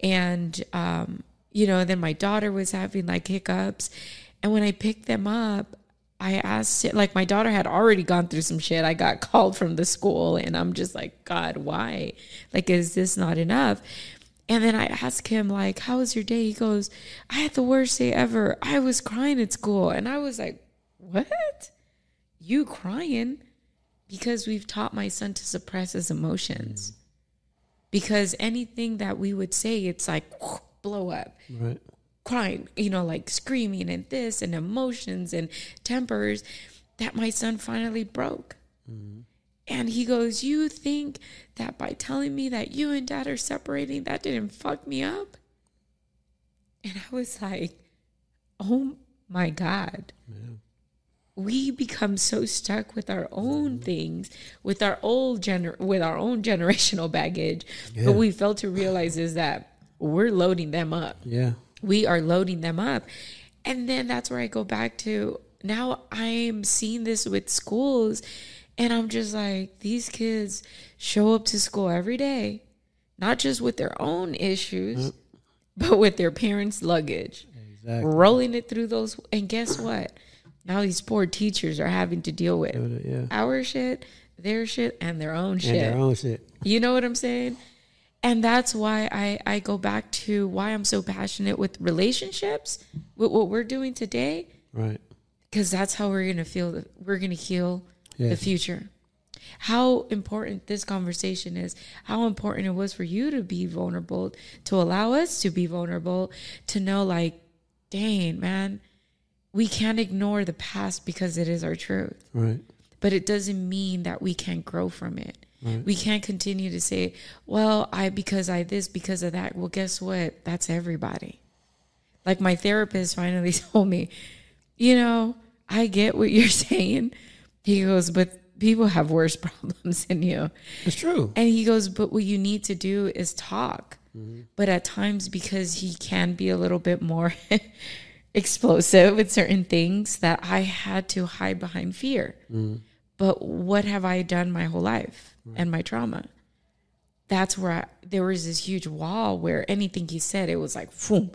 Speaker 2: And um you know then my daughter was having like hiccups. And when i picked them up i asked like my daughter had already gone through some shit. I got called from the school and i'm just like god why? Like is this not enough and then I ask him, like, how was your day? He goes, I had the worst day ever. I was crying at school. And I was like, what? You crying? Because we've taught my son to suppress his emotions. Mm-hmm. Because anything that we would say, it's like, blow up
Speaker 1: Right.
Speaker 2: crying, you know, like screaming and this and emotions and tempers that my son finally broke. Mm-hmm. And he goes, You think that by telling me that you and dad are separating, that didn't fuck me up? And I was like, Oh my God. We become so stuck with our own mm-hmm. things, with our old gener- with our own generational baggage.
Speaker 1: Yeah.
Speaker 2: But we fail to realize is that we're loading them up
Speaker 1: Yeah.
Speaker 2: we are loading them up. And then that's where I go back to now I'm seeing this with schools and I'm just like these kids show up to school every day, not just with their own issues, but with their parents' luggage.
Speaker 1: Exactly.
Speaker 2: Rolling it through those and guess what? Now these poor teachers are having to deal with
Speaker 1: Yeah.
Speaker 2: our shit, their shit, and their own shit.
Speaker 1: And their own shit.
Speaker 2: You know what I'm saying? And that's why I, I go back to why I'm so passionate with relationships, with what we're doing today,
Speaker 1: Right.
Speaker 2: because that's how we're gonna feel. that We're gonna heal the future. How important this conversation is. How important it was for you to be vulnerable, to allow us to be vulnerable, to know like, dang man, we can't ignore the past because it is our truth
Speaker 1: Right.
Speaker 2: but it doesn't mean that we can't grow from it. We can't continue to say, well, I because I this because of that. Well, guess what? That's everybody. Like my therapist finally told me, you know, I get what you're saying. He goes, but people have worse problems than you.
Speaker 1: It's true.
Speaker 2: And he goes, but what you need to do is talk. Mm-hmm. But at times, because he can be a little bit more explosive with certain things, that I had to hide behind fear. Mm-hmm. But what have I done my whole life and my trauma? That's where I, there was this huge wall where anything he said, it was like, boom,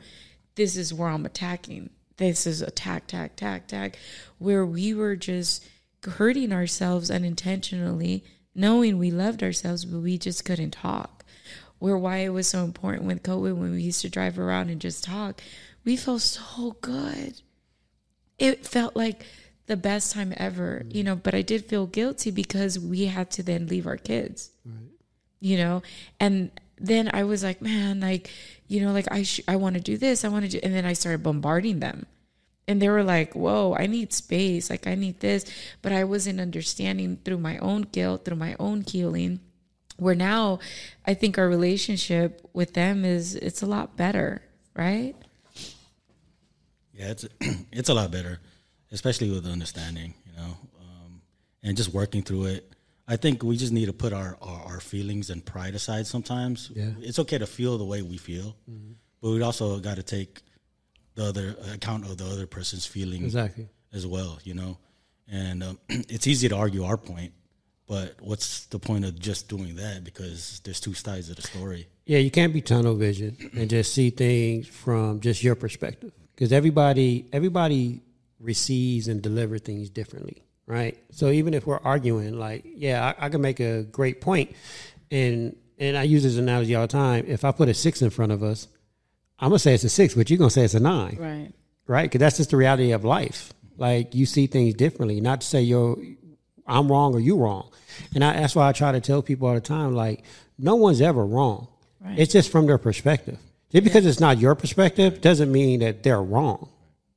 Speaker 2: this is where I'm attacking. This is attack, attack, attack, attack. Where we were just hurting ourselves unintentionally, knowing we loved ourselves, but we just couldn't talk. Where why it was so important with COVID when we used to drive around and just talk, we felt so good. It felt like the best time ever, mm. you know, but I did feel guilty because we had to then leave our kids. Right. You know, and then I was like, man, like, you know, like I sh- I want to do this, I want to do and then I started bombarding them and they were like whoa i need space like i need this but i wasn't understanding through my own guilt through my own healing where now i think our relationship with them is it's a lot better right
Speaker 4: Yeah, it's it's a lot better, especially with understanding, you know, um, and just working through it. I think we just need to put our, our, our feelings and pride aside sometimes.
Speaker 1: Yeah.
Speaker 4: It's okay to feel the way we feel, but we also got to take the other account of the other person's feelings
Speaker 1: Exactly.
Speaker 4: as well, you know. And um, it's easy to argue our point, but what's the point of just doing that? Because there's two sides of the story.
Speaker 1: Yeah, you can't be tunnel vision and just see things from just your perspective because everybody everybody receives and delivers things differently, right? So even if we're arguing, like, yeah, I, I can make a great point, and and I use this analogy all the time. If I put a six in front of us, I'm gonna say it's a six, but you're gonna say it's a nine,
Speaker 2: right
Speaker 1: right? Because that's just the reality of life. Like you see things differently. Not to say you're I'm wrong or you wrong, and I, that's why I try to tell people all the time. Like no one's ever wrong.
Speaker 2: Right.
Speaker 1: It's just from their perspective. Just because it's not your perspective doesn't mean that they're wrong.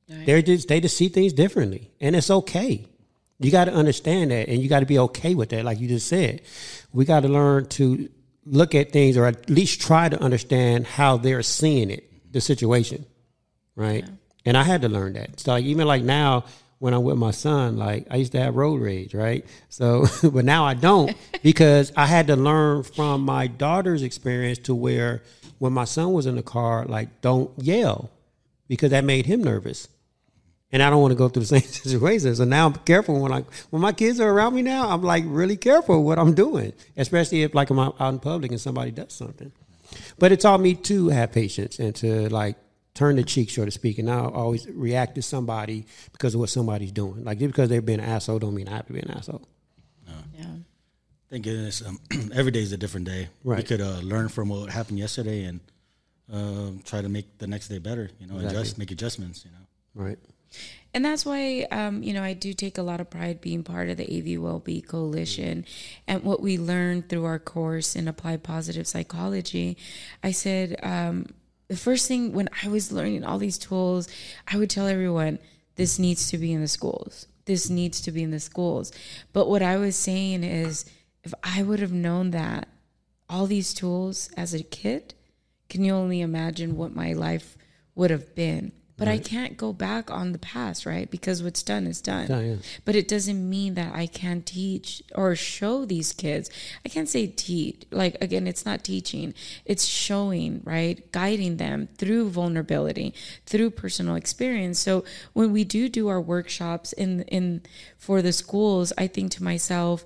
Speaker 2: Right.
Speaker 1: They're just they just see things differently, and it's okay. You got to understand that, and you got to be okay with that. Like you just said, we got to learn to look at things, or at least try to understand how they're seeing it, the situation, right? And I had to learn that. So like even like now, when I'm with my son, like I used to have road rage, right? So, but now I don't because I had to learn from my daughter's experience to where when my son was in the car, like don't yell because that made him nervous. And I don't want to go through the same situation. So now I'm careful when I when my kids are around me now, I'm like really careful what I'm doing, especially if like I'm out in public and somebody does something. But it taught me to have patience and to like turn the cheek, so to speak, and not always react to somebody because of what somebody's doing. Like just because they've been an asshole don't mean I have to be an asshole.
Speaker 2: yeah
Speaker 4: Thank goodness. Um, every day is a different day.
Speaker 1: Right.
Speaker 4: We could uh, learn from what happened yesterday and um try to make the next day better. You know,
Speaker 1: Exactly.
Speaker 4: adjust, make adjustments. You know.
Speaker 1: Right.
Speaker 2: And that's why, um, you know, I do take a lot of pride being part of the AV Wellbeing Coalition and what we learned through our course in Applied Positive Psychology. I said, um, the first thing when I was learning all these tools, I would tell everyone, this needs to be in the schools. This needs to be in the schools. But what I was saying is, if I would have known that all these tools as a kid, can you only imagine what my life would have been? But I can't go back on the past, right? Because what's done is done.
Speaker 1: Done, yeah.
Speaker 2: But it doesn't mean that I can't teach or show these kids. I can't say teach. Like again, it's not teaching. It's showing, right? Guiding them through vulnerability, through personal experience. So when we do do our workshops in in for the schools, I think to myself,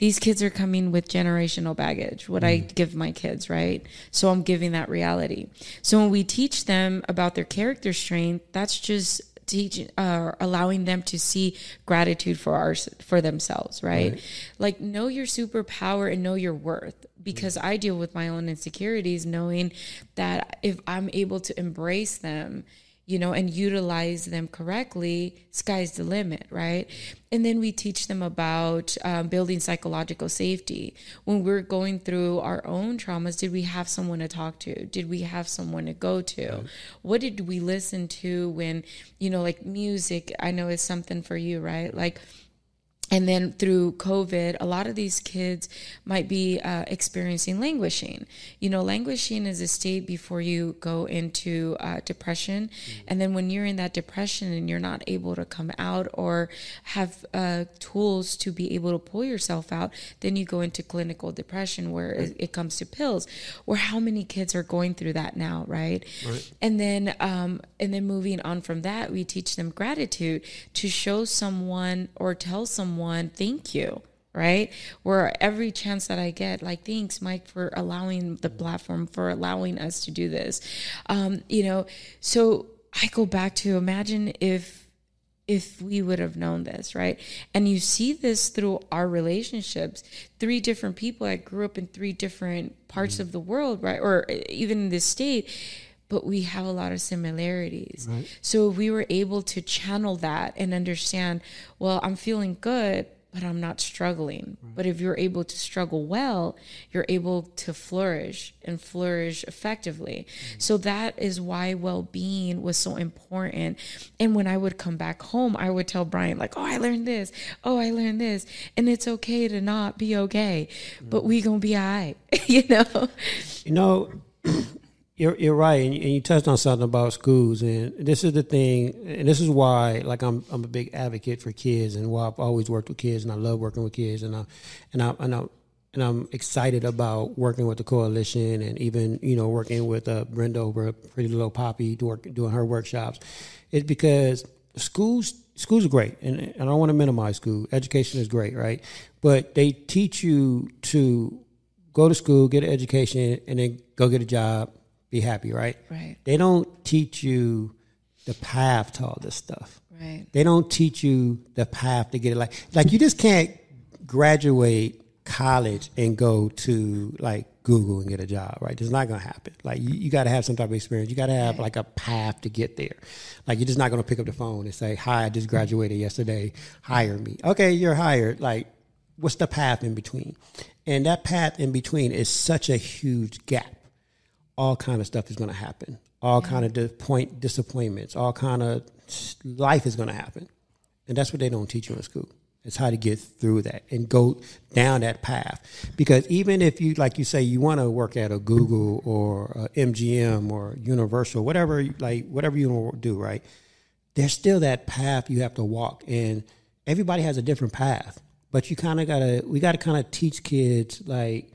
Speaker 2: these kids are coming with generational baggage what i give my kids right? So i'm giving that reality. So when we teach them about their character strength that's just teaching uh, allowing them to see gratitude for our for themselves right? like know your superpower and know your worth because i deal with my own insecurities knowing that if i'm able to embrace them you know, and utilize them correctly, sky's the limit, right? And then we teach them about um, building psychological safety. When we're going through our own traumas, did we have someone to talk to? Did we have someone to go to? What did we listen to when, you know, like music, I know is something for you, right? Like, and then through COVID, a lot of these kids might be uh, experiencing languishing. You know, languishing is a state before you go into uh, depression. And then when you're in that depression and you're not able to come out or have uh, tools to be able to pull yourself out, then you go into clinical depression where it, it comes to pills. Where how many kids are going through that now, right? And then, um, and then moving on from that, we teach them gratitude to show someone or tell someone thank you right where every chance that i get like thanks Mic for allowing the platform for allowing us to do this um you know so i go back to imagine if if we would have known this, right? And you see this through our relationships. Three different people that grew up in three different parts
Speaker 1: Mm.
Speaker 2: of the world, right? Or even in this state, but we have a lot of similarities. So if we were able to channel that and understand, well, I'm feeling good, but I'm not struggling. But if you're able to struggle well, you're able to flourish and flourish effectively. Mm. So that is why well being was so important. And when I would come back home, I would tell Brian, like, oh, I learned this. Oh, I learned this. And it's okay to not be okay, but we going to be all right, you know?
Speaker 1: You know, you're you're right, and you, and you touched on something about schools, and this is the thing, and this is why, like, I'm I'm a big advocate for kids, and why I've always worked with kids, and I love working with kids, and I and I and I. And I'm excited about working with the coalition, and even you know working with uh, Brenda over Pretty Little Poppy, doing her workshops. It's because schools schools are great, and, and I don't want to minimize school. Education is great, right? But they teach you to go to school, get an education, and then go get a job, be happy, right?
Speaker 2: Right.
Speaker 1: They don't teach you the path to all this stuff.
Speaker 2: Right.
Speaker 1: They don't teach you the path to get it. Like, like you just can't graduate college and go to like Google and get a job, right? It's not going to happen. Like, you, you got to have some type of experience. You got to have like a path to get there. Like, you're just not going to pick up the phone and say, "Hi, I just graduated yesterday. Hire me." Okay, you're hired. Like, what's the path in between? And that path in between is such a huge gap all kind of stuff is going to happen. All kind of disappoint, disappointments. All kind of life is going to happen, and that's what they don't teach you in school. It's how to get through that and go down that path. Because even if you, like you say, you want to work at a Google or a MGM or Universal, whatever, like whatever you want to do, right? There's still that path you have to walk, and everybody has a different path. But you kind of gotta, we gotta kind of teach kids like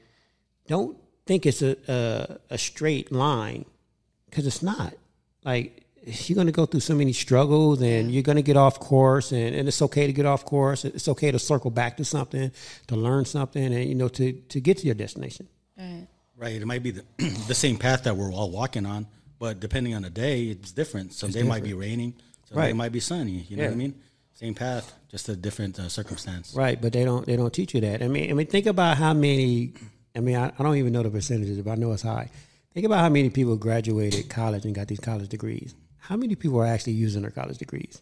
Speaker 1: don't think it's a a, a straight line because it's not. Like you're going to go through so many struggles, and you're going to get off course, and, and it's okay to get off course. It's okay to circle back to something, to learn something, and you know to to get to your destination.
Speaker 2: Right.
Speaker 4: Right. It might be the, the same path that we're all walking on, but depending on the day, it's different. Some day might be raining, some day
Speaker 1: Right.
Speaker 4: might be sunny. You know what I mean? Same path, just a different uh, circumstance.
Speaker 1: Right, but they don't they don't teach you that. I mean, I mean, think about how many. I mean, I, I don't even know the percentages, but I know it's high. Think about how many people graduated college and got these college degrees. How many people are actually using their college degrees?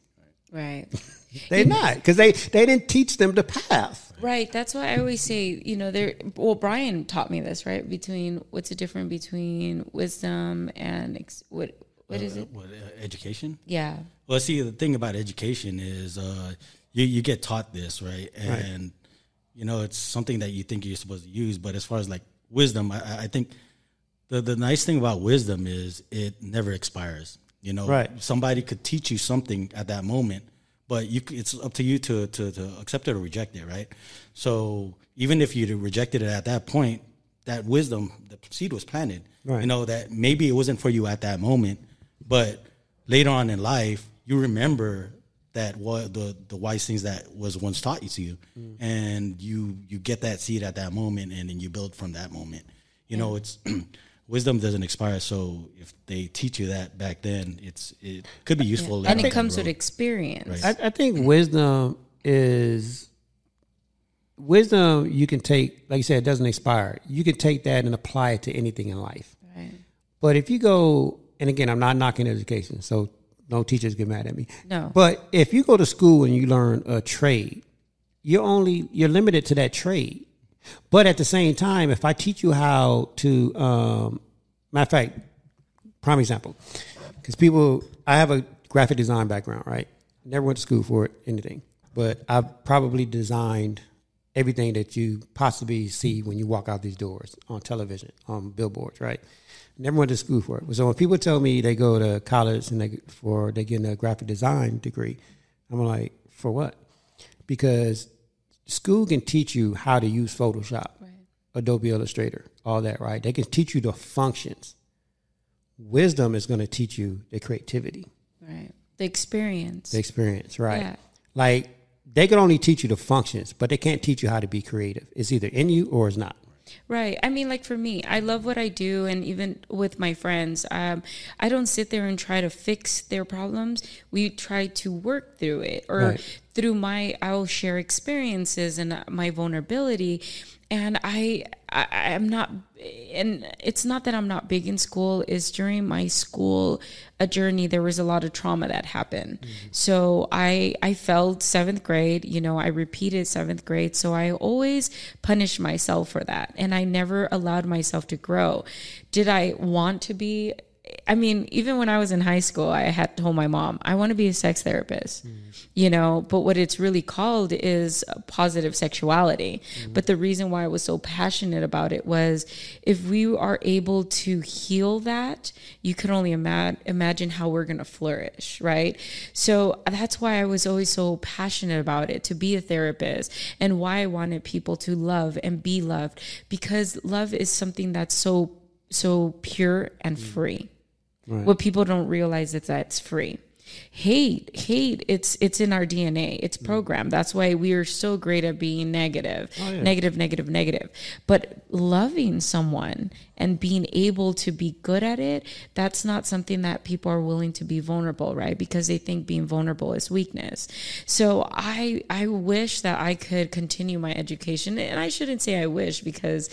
Speaker 2: Right.
Speaker 1: They're not because they they didn't teach them the path.
Speaker 2: Right. That's why I always say, you know, there. Well, Brian taught me this, right? Between what's the difference between wisdom and ex, what? What is it?
Speaker 4: What, uh, education?
Speaker 2: Yeah.
Speaker 4: Well, see, the thing about education is uh, you you get taught this, right? And you know, it's something that you think you're supposed to use. But as far as like wisdom, I, I- think the the nice thing about wisdom is it never expires. You know,
Speaker 1: Right.
Speaker 4: somebody could teach you something at that moment, but you it's up to you to to, to accept it or reject it, right? So even if you rejected it at that point, that wisdom, the seed was planted.
Speaker 1: Right.
Speaker 4: You know that maybe it wasn't for you at that moment, but later on in life, you remember that what the the wise things that was once taught you to you, mm. and you you get that seed at that moment, and then you build from that moment. You know, mm. it's wisdom doesn't expire. So if they teach you that back then, it's it could be useful. later
Speaker 2: And it comes with experience.
Speaker 4: Right.
Speaker 1: I, I think wisdom is wisdom. You can take, like you said, it doesn't expire. You can take that and apply it to anything in life.
Speaker 2: Right.
Speaker 1: But if you go, and again, I'm not knocking education, so no teachers get mad at me.
Speaker 2: No.
Speaker 1: But if you go to school and you learn a trade, you're only you're limited to that trade. But at the same time, if I teach you how to, um, matter of fact, prime example, because people, I have a graphic design background, right? Never went to school for it, anything, but I've probably designed everything that you possibly see when you walk out these doors on television, on billboards, right? Never went to school for it. So when people tell me they go to college and they for they get a graphic design degree, I'm like, for what? Because school can teach you how to use Photoshop, Adobe Illustrator, all that, right? They can teach you the functions. Wisdom is going to teach you the creativity,
Speaker 2: Right. The experience.
Speaker 1: the experience, right?
Speaker 2: Yeah.
Speaker 1: Like they can only teach you the functions, but they can't teach you how to be creative. It's either in you or it's not.
Speaker 2: Right. I mean, like for me, I love what I do, and even with my friends, um, I don't sit there and try to fix their problems. We try to work through it, or
Speaker 1: Right.
Speaker 2: through my, I'll share experiences and my vulnerability. And I, I, I'm not, and it's not that I'm not big in school. Is during my school a journey, there was a lot of trauma that happened. Mm-hmm. So I, I failed seventh grade. You know, I repeated seventh grade. So I always punished myself for that, and I never allowed myself to grow. Did I want to be? I mean, even when I was in high school, I had told my mom, I want to be a sex therapist, mm. you know, but what it's really called is positive sexuality. Mm. But the reason why I was so passionate about it was if we are able to heal that, you can only ima- imagine how we're going to flourish, right? So that's why I was always so passionate about it to be a therapist and why I wanted people to love and be loved because love is something that's so so pure and mm. free. What people don't realize is that it's free. Hate, hate, it's it's in our DNA. It's mm. programmed. That's why we are so great at being negative. Oh, negative, negative, negative. But loving someone and being able to be good at it, that's not something that people are willing to be vulnerable, right? Because they think being vulnerable is weakness. So I I wish that I could continue my education. And I shouldn't say I wish because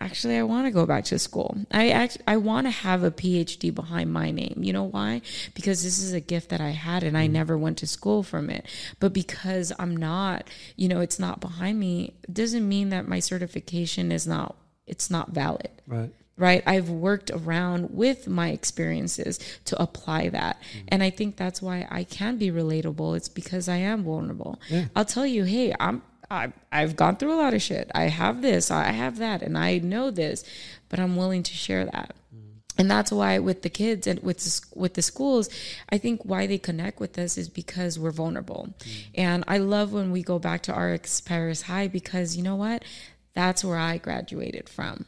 Speaker 2: actually i want to go back to school i act, i want to have a phd behind my name you know why because this is a gift that i had and i mm-hmm. never went to school from it but because i'm not you know it's not behind me doesn't mean that my certification is not it's not valid
Speaker 1: Right.
Speaker 2: Right i've worked around with my experiences to apply that mm-hmm. and i think that's why i can be relatable it's because i am vulnerable i'll tell you hey i'm I, I've gone through a lot of shit. I have this, I have that, and I know this, but I'm willing to share that. Mm. And that's why with the kids and with the, with the schools, I think why they connect with us is because we're vulnerable. Mm. And I love when we go back to R. Rex Parris High because you know what? That's where I graduated from.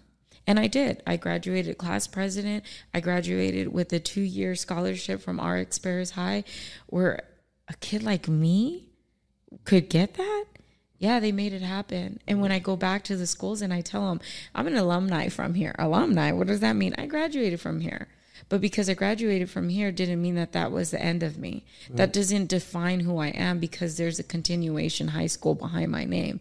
Speaker 2: And I did. I graduated class president. I graduated with a two year scholarship from R. Rex Parris High, where a kid like me could get that. Yeah, they made it happen. And when I go back to the schools and I tell them, I'm an alumni from here. Alumni, what does that mean? I graduated from here. But because I graduated from here didn't mean that that was the end of me. That doesn't define who I am because there's a continuation high school behind my name.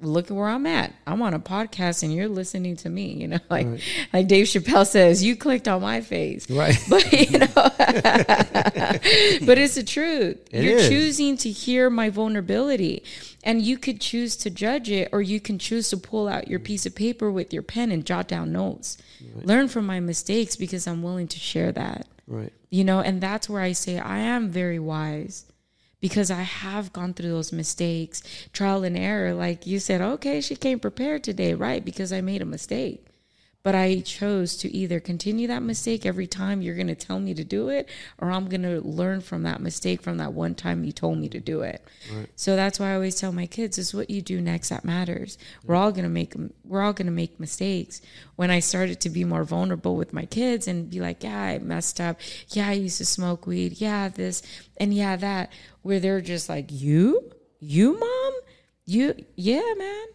Speaker 2: Look at where I'm at. I'm on a podcast and you're listening to me, you know, like like Dave Chappelle says, you clicked on my face.
Speaker 1: Right.
Speaker 2: But you know but it's the truth.
Speaker 1: It
Speaker 2: You're
Speaker 1: is.
Speaker 2: choosing to hear my vulnerability. And you could choose to judge it, or you can choose to pull out your piece of paper with your pen and jot down notes. Learn from my mistakes because I'm willing to share that.
Speaker 1: Right.
Speaker 2: You know, and that's where I say I am very wise because I have gone through those mistakes, trial and error. Like you said, okay, she came prepared today, right? Because I made a mistake. But I chose to either continue that mistake every time you're going to tell me to do it, or I'm going to learn from that mistake from that one time you told me to do it. So that's why I always tell my kids: "Is what you do next that matters." We're all going to make we're all going to make mistakes. When I started to be more vulnerable with my kids and be like, "Yeah, I messed up. Yeah, I used to smoke weed. Yeah, this and yeah that," where they're just like, "You, you, mom, you, yeah, man."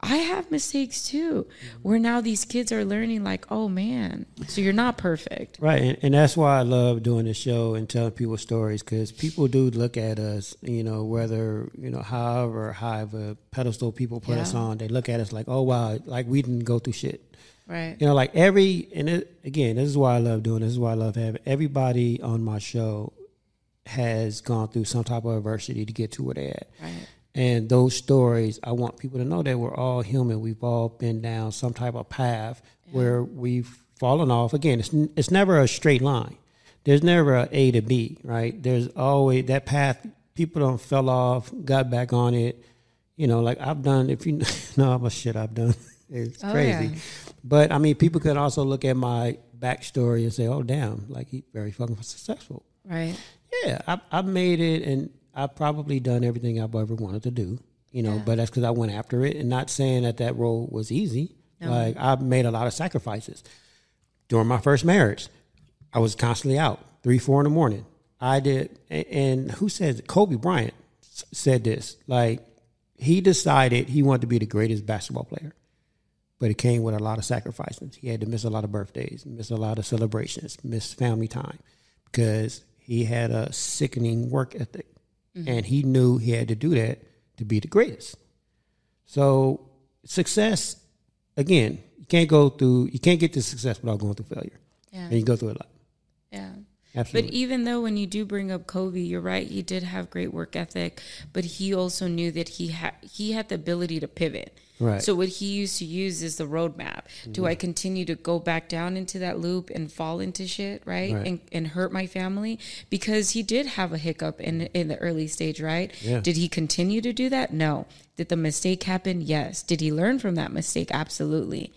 Speaker 2: I have mistakes too. Where now these kids are learning, like, oh man, so you're not perfect.
Speaker 1: Right, and, and that's why I love doing the show and telling people stories because people do look at us, you know, whether you know, however high of a pedestal people put us on, they look at us like, oh wow, like we didn't go through shit.
Speaker 2: Right.
Speaker 1: You know, like every and it, again, this is why I love doing. This is why I love having everybody on my show has gone through some type of adversity to get to where they're at.
Speaker 2: Right.
Speaker 1: And those stories, I want people to know that we're all human. We've all been down some type of path where we've fallen off. Again, it's it's never a straight line. There's never a A to B, right? There's always that path. People don't fell off, got back on it. You know, like I've done. If you know how much shit I've done, it's
Speaker 2: Oh,
Speaker 1: crazy.
Speaker 2: yeah.
Speaker 1: But I mean, people could also look at my backstory and say, "Oh, damn, like he very fucking successful."
Speaker 2: Right.
Speaker 1: Yeah, I, I've made it, and I've probably done everything I've ever wanted to do. You know, but that's because I went after it, and not saying that that role was easy. Like I've made a lot of sacrifices during my first marriage. I was constantly out three, four in the morning. I did, and who says it? Kobe Bryant s- said this. Like he decided he wanted to be the greatest basketball player. but it came with a lot of sacrifices. He had to miss a lot of birthdays, miss a lot of celebrations, miss family time because he had a sickening work ethic. And he knew he had to do that to be the greatest. So success, again, you can't go through, you can't get to success without going through failure.
Speaker 2: Yeah.
Speaker 1: And you go through a lot. Absolutely.
Speaker 2: But even though when you do bring up Kobe, you're right. He did have great work ethic, but he also knew that he had he had the ability to pivot.
Speaker 1: Right.
Speaker 2: So what he used to use is the roadmap. Do I mm-hmm. continue to go back down into that loop and fall into shit, right?
Speaker 1: Right.
Speaker 2: And and hurt my family because he did have a hiccup in in the early stage, right?
Speaker 1: Yeah.
Speaker 2: Did he continue to do that? No. Did the mistake happen? Yes. Did he learn from that mistake? Absolutely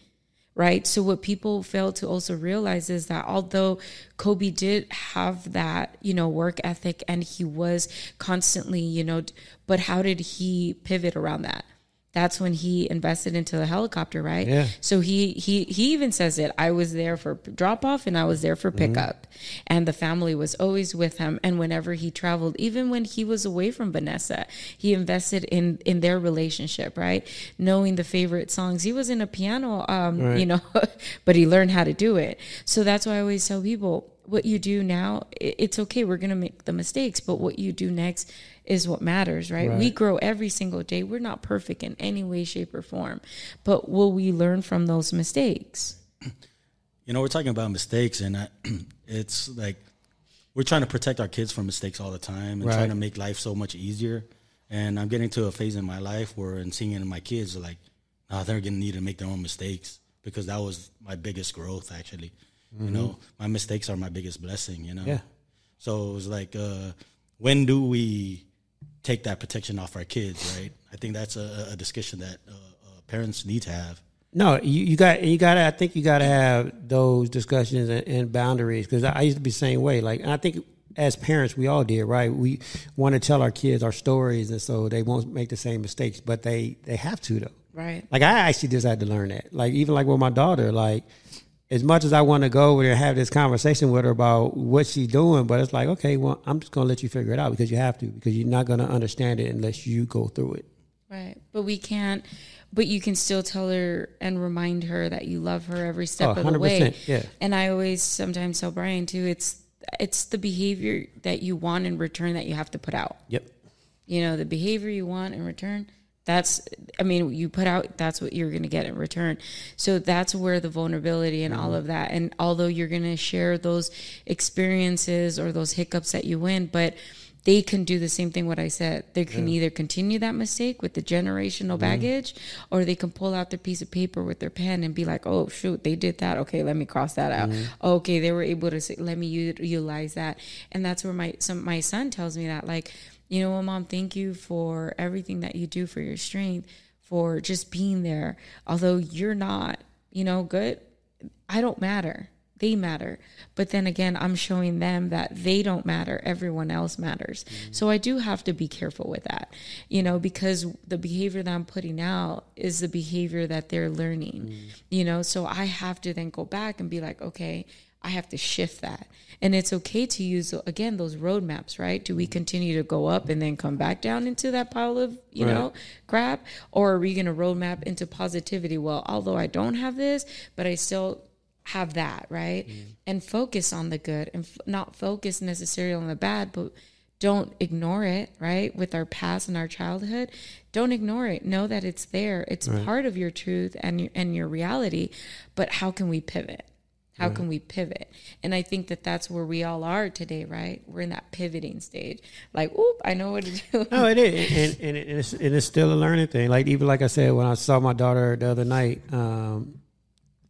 Speaker 2: right? So what people fail to also realize is that although Kobe did have that, you know, work ethic and he was constantly, you know, but how did he pivot around that? That's when he invested into the helicopter, right?
Speaker 1: Yeah.
Speaker 2: So he he he even says it. I was there for drop off and I was there for pickup, and the family was always with him. And whenever he traveled, even when he was away from Vanessa, he invested in in their relationship, right? Knowing the favorite songs. He was in a piano, um, you know, but he learned how to do it. So that's why I always tell people, what you do now, it's okay. We're gonna make the mistakes, but what you do next is what matters, right? We grow every single day. We're not perfect in any way, shape, or form, but will we learn from those mistakes?
Speaker 4: You know, we're talking about mistakes, and I, it's like we're trying to protect our kids from mistakes all the time and
Speaker 1: Right.
Speaker 4: trying to make life so much easier. And I'm getting to a phase in my life where, and seeing it in my kids, like, nah, they're gonna need to make their own mistakes because that was my biggest growth, actually. You know, my mistakes are my biggest blessing. You know.
Speaker 1: Yeah.
Speaker 4: So it was like, uh, when do we take that protection off our kids? Right. I think that's a, a discussion that uh, uh, parents need to have.
Speaker 1: No, you, you got you got to. I think you got to have those discussions and, and boundaries because I, I used to be the same way. Like, and I think as parents, we all did, right? We want to tell our kids our stories, and so they won't make the same mistakes, but they they have to though.
Speaker 2: Right.
Speaker 1: Like I actually just had to learn that. Like even like with my daughter, like as much as I want to go over there and have this conversation with her about what she's doing, but it's like, okay, well, I'm just gonna let you figure it out because you have to, because you're not gonna understand it unless you go through it.
Speaker 2: Right. But we can't, but you can still tell her and remind her that you love her every step
Speaker 1: Oh,
Speaker 2: of the way.
Speaker 1: yeah.
Speaker 2: And I always sometimes tell Brian too, it's, it's the behavior that you want in return that you have to put out.
Speaker 1: Yep.
Speaker 2: you know the behavior you want in return that's i mean you put out that's what you're going to get in return. So that's where the vulnerability and all mm-hmm. of that and although you're going to share those experiences or those hiccups that you win but they can do the same thing what i said. They can either continue that mistake with the generational mm-hmm. baggage or they can pull out their piece of paper with their pen and be like oh shoot they did that. Okay let me cross that out. Mm-hmm. Okay they were able to say, let me u- utilize that. And that's where my some my son tells me that like you know what, mom, thank you for everything that you do for your strength, for just being there. Although you're not, you know, good, I don't matter. They matter. But then again, I'm showing them that they don't matter. Everyone else matters. Mm-hmm. So I do have to be careful with that, you know, because the behavior that I'm putting out is the behavior that they're learning, mm. you know. So I have to then go back and be like, okay, I have to shift that. And it's okay to use again those roadmaps, right? Do we mm-hmm. continue to go up and then come back down into that pile of, you
Speaker 1: Right.
Speaker 2: know, crap? Or are we gonna roadmap into positivity? Well, although I don't have this, but I still have that, right? Mm-hmm. And focus on the good and f- not focus necessarily on the bad, but don't ignore it, right? With our past and our childhood, don't ignore it. Know that it's there. It's part of your truth and and your reality. But how can we pivot? How can we pivot? And I think that that's where we all are today, right? We're in that pivoting stage. Like, oop, I know what to do.
Speaker 1: No, it is, and, and, and it's and it's still a learning thing. Like even like I said, when I saw my daughter the other night, um,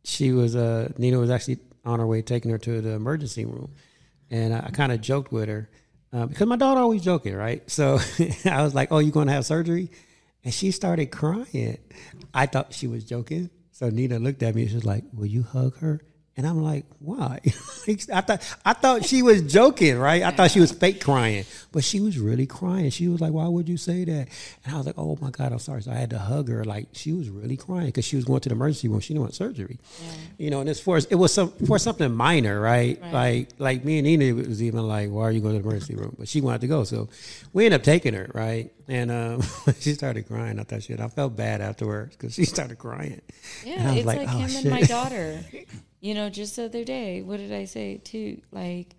Speaker 1: she was uh Nina was actually on her way taking her to the emergency room, and I, I kind of joked with her uh, because my daughter always joking, right? So I was like, "Oh, you going to have surgery?" And she started crying. I thought she was joking, so Nina looked at me and she was like, "Will you hug her?" And I'm like, why? I thought I thought she was joking, right? I thought she was fake crying, but she was really crying. She was like, "Why would you say that?" And I was like, "Oh my god, I'm sorry." So I had to hug her. Like she was really crying because she was going to the emergency room. She didn't want surgery, yeah. you know. And it's for it was some for something minor, right? right? Like like me and Nina was even like, "Why are you going to the emergency room?" But she wanted to go, so we ended up taking her, right? And um, she started crying. I thought shit. I felt bad afterwards because she started crying.
Speaker 2: Yeah, it's like, like oh, him shit. and my daughter. You know, just the other day, what did I say too? Like,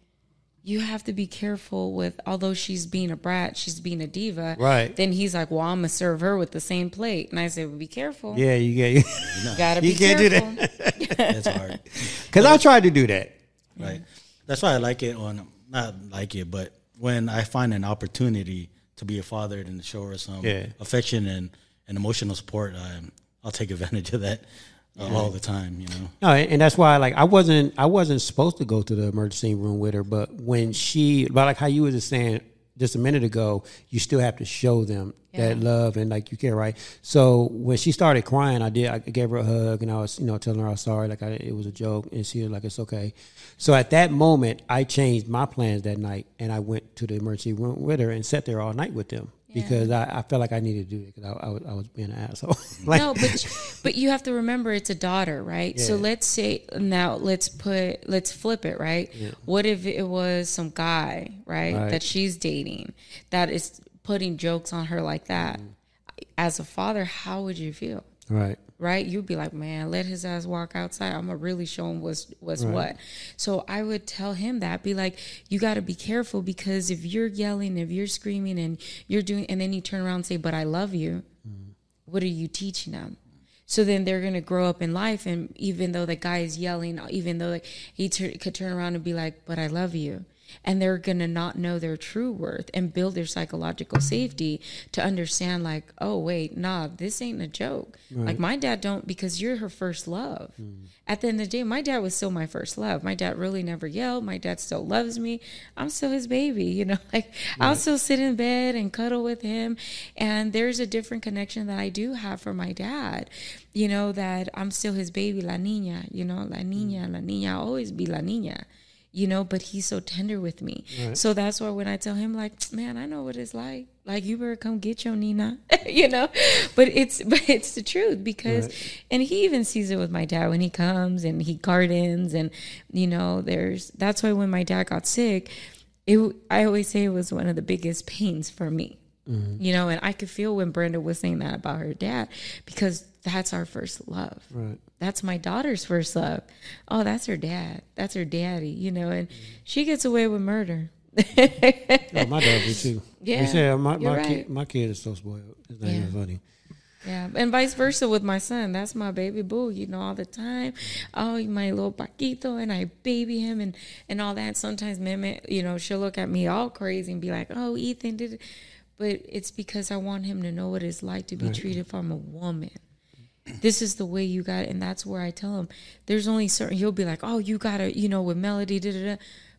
Speaker 2: you have to be careful with, although she's being a brat, she's being a diva.
Speaker 1: Right.
Speaker 2: Then he's like, well, I'm going to serve her with the same plate. And I said, well, be careful.
Speaker 1: Yeah, you get, you,
Speaker 2: no. gotta be you can't careful. do
Speaker 1: that. That's hard. Because I tried to do that.
Speaker 4: Right. That's why I like it on, not like it, but when I find an opportunity to be a father and to show her some yeah. affection and, and emotional support, um, I'll take advantage of that uh, all the time, you know.
Speaker 1: No, and that's why like I wasn't I wasn't supposed to go to the emergency room with her, but when she but like how you were just saying just a minute ago, you still have to show them yeah. that love and like you care, right? So when she started crying, I did I gave her a hug and I was you know telling her I was sorry, like I, it was a joke, and she was like it's okay. So at that moment, I changed my plans that night and I went to the emergency room with her and sat there all night with them because I, I, felt like I needed to do it because I, I, was, I was being an asshole. like,
Speaker 2: no, but but you have to remember it's a daughter, right? Yeah. So let's say now let's put let's flip it, right? Yeah. What if it was some guy, right, right, that she's dating that is putting jokes on her like that? Mm. As a father, how would you feel?
Speaker 1: Right
Speaker 2: right? You'd be like, man, let his ass walk outside. I'm gonna really show him what's what's right. what. So I would tell him that, be like, you got to be careful because if you're yelling, if you're screaming, and you're doing, and then you turn around and say, but I love you, mm. what are you teaching them? So then they're gonna grow up in life, and even though the guy is yelling, even though like he could turn around and be like, but I love you and they're going to not know their true worth and build their psychological safety to understand like oh wait nah this ain't a joke right. like my dad don't because you're her first love mm. at the end of the day my dad was still my first love my dad really never yelled my dad still loves me i'm still his baby you know like right. i'll still sit in bed and cuddle with him and there's a different connection that i do have for my dad you know that i'm still his baby la niña you know la niña mm. la niña I'll always be la niña you know, but he's so tender with me. Right. So that's why when I tell him, like, man, I know what it's like. Like, you better come get your Nina, you know. But it's but it's the truth because, right. and he even sees it with my dad when he comes and he gardens and, you know, there's that's why when my dad got sick, it I always say it was one of the biggest pains for me. Mm-hmm. You know, and I could feel when Brenda was saying that about her dad because that's our first love.
Speaker 1: Right.
Speaker 2: That's my daughter's first love. Oh, that's her dad. That's her daddy, you know, and she gets away with murder.
Speaker 1: oh, my dad did too. Yeah. Said, my, my, right. kid, my kid is so spoiled. His name yeah. is funny.
Speaker 2: Yeah, and vice versa with my son. That's my baby boo, you know, all the time. Oh, my little Paquito, and I baby him and and all that. Sometimes Mimi, you know, she'll look at me all crazy and be like, "Oh, Ethan did," it. But it's because I want him to know what it's like to be right. treated from a woman this is the way you got it. And that's where I tell him there's only certain, he'll be like, oh, you got to, you know, with melody, da da da.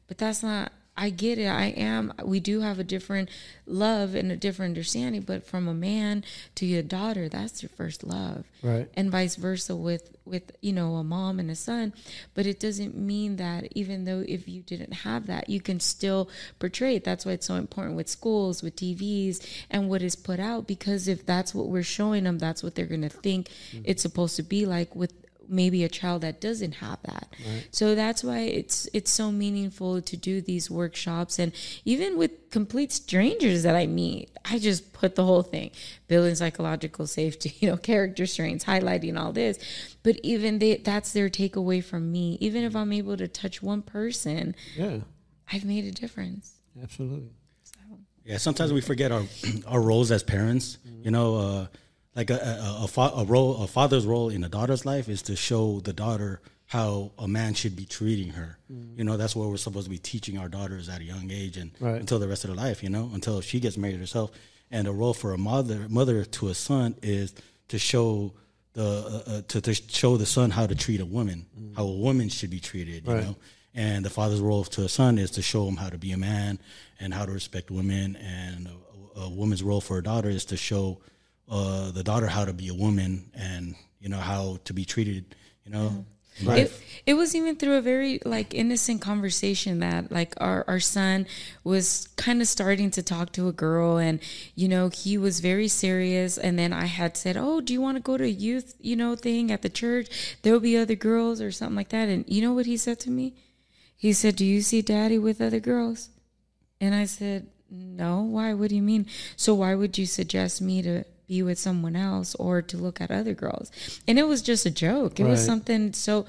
Speaker 2: But that's not, I get it. I am. We do have a different love and a different understanding, but from a man to your daughter, that's your first love,
Speaker 1: right?
Speaker 2: And vice versa with with you know a mom and a son. But it doesn't mean that even though if you didn't have that, you can still portray it. That's why it's so important with schools, with TVs, and what is put out. Because if that's what we're showing them, that's what they're going to think mm-hmm. it's supposed to be like with maybe a child that doesn't have that. Right. So that's why it's it's so meaningful to do these workshops and even with complete strangers that I meet, I just put the whole thing, building psychological safety, you know, character strengths, highlighting all this. But even they that's their takeaway from me. Even if I'm able to touch one person,
Speaker 1: yeah.
Speaker 2: I've made a difference.
Speaker 1: Absolutely. So.
Speaker 4: Yeah, sometimes we forget our our roles as parents. Mm-hmm. You know, uh, like a a, a, fa- a, role a father's role in a daughter's life is to show the daughter how a man should be treating her. Mm. You know, that's what we're supposed to be teaching our daughters at a young age and right. until the rest of their life. You know, until she gets married herself. And the role for a mother mother to a son is to show the uh, uh, to, to show the son how to treat a woman, mm. how a woman should be treated. You right. know. And the father's role to a son is to show him how to be a man and how to respect women. And a, a woman's role for a daughter is to show uh, the daughter how to be a woman and you know how to be treated. You know.
Speaker 1: Right.
Speaker 2: It, it was even through a very like innocent conversation that like our, our son was kind of starting to talk to a girl and you know he was very serious and then i had said oh do you want to go to a youth you know thing at the church there'll be other girls or something like that and you know what he said to me he said do you see daddy with other girls and i said no why what do you mean so why would you suggest me to be with someone else or to look at other girls and it was just a joke it was something so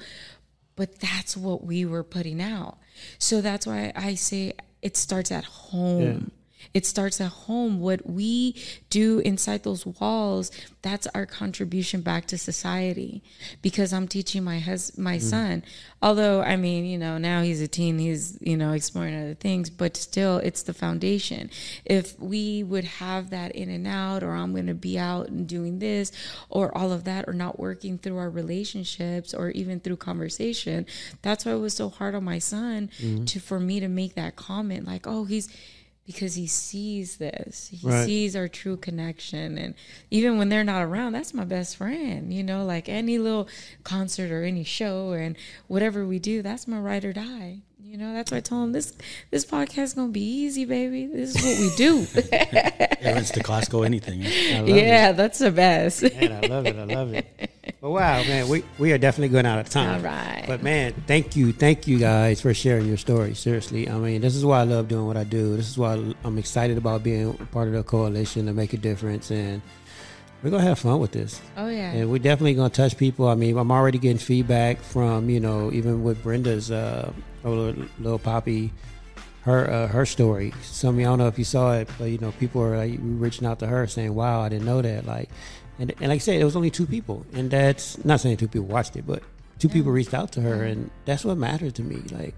Speaker 2: but that's what we were putting out. So that's why I say it starts at home. It starts at home. What we do inside those walls, that's our contribution back to society. Because I'm teaching my hus- my mm-hmm. son. Although I mean, you know, now he's a teen, he's, you know, exploring other things, but still it's the foundation. If we would have that in and out or I'm going to be out and doing this or all of that or not working through our relationships or even through conversation, that's why it was so hard on my son mm-hmm. to for me to make that comment like, "Oh, he's because he sees this. He
Speaker 1: Right.
Speaker 2: sees our true connection. And even when they're not around, that's my best friend. You know, like any little concert or any show and whatever we do, that's my ride or die. You know, that's why I told him this this podcast is gonna be easy, baby. This is what we do.
Speaker 4: Aaron's the Costco anything.
Speaker 2: yeah, that's the best.
Speaker 1: Man, I love it. I love it. But wow, man, we, we are definitely going out of time.
Speaker 2: All right.
Speaker 1: But man, thank you, thank you guys for sharing your story. Seriously, I mean, this is why I love doing what I do. This is why I'm excited about being part of the coalition to make a difference, and we're gonna have fun with this.
Speaker 2: Oh yeah.
Speaker 1: And we're definitely gonna touch people. I mean, I'm already getting feedback from you know even with Brenda's uh, little, little poppy, her uh, her story. Some I don't know if you saw it, but you know people are like reaching out to her saying, "Wow, I didn't know that." Like, and and like I said, it was only two people, and that's not saying two people watched it, but two people reached out to her, and that's what matters to me. Like,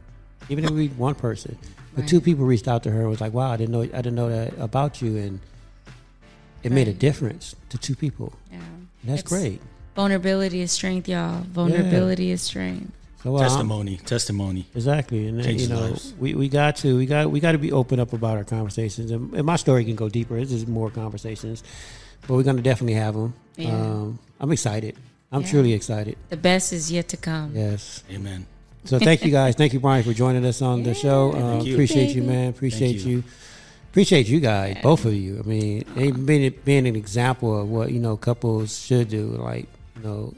Speaker 1: even if we one person, but
Speaker 2: Right.
Speaker 1: two people reached out to her and was like, "Wow, I didn't know I didn't know that about you," and it made a difference to two people.
Speaker 2: yeah.
Speaker 1: And that's
Speaker 2: It's-
Speaker 1: great.
Speaker 2: Vulnerability is strength, y'all. Vulnerability is strength.
Speaker 1: So uh, I'm-
Speaker 4: testimony, testimony.
Speaker 1: Exactly, and then, you know,
Speaker 4: lives.
Speaker 1: we, we got to we got we got to be open up about our conversations, and, and my story can go deeper. This is more conversations, but we're gonna definitely have them.
Speaker 2: Yeah.
Speaker 1: Um, I'm excited. I'm
Speaker 2: Yeah.
Speaker 1: truly excited.
Speaker 2: The best is yet to come.
Speaker 1: Yes.
Speaker 4: Amen.
Speaker 1: So thank you guys. Thank you, Brian, for joining us on the show. Um,
Speaker 4: thank you.
Speaker 1: Appreciate you, man. Appreciate
Speaker 4: you.
Speaker 1: you. Appreciate you guys, both of you. I mean, even being being an example of what you know couples should do. Like you know,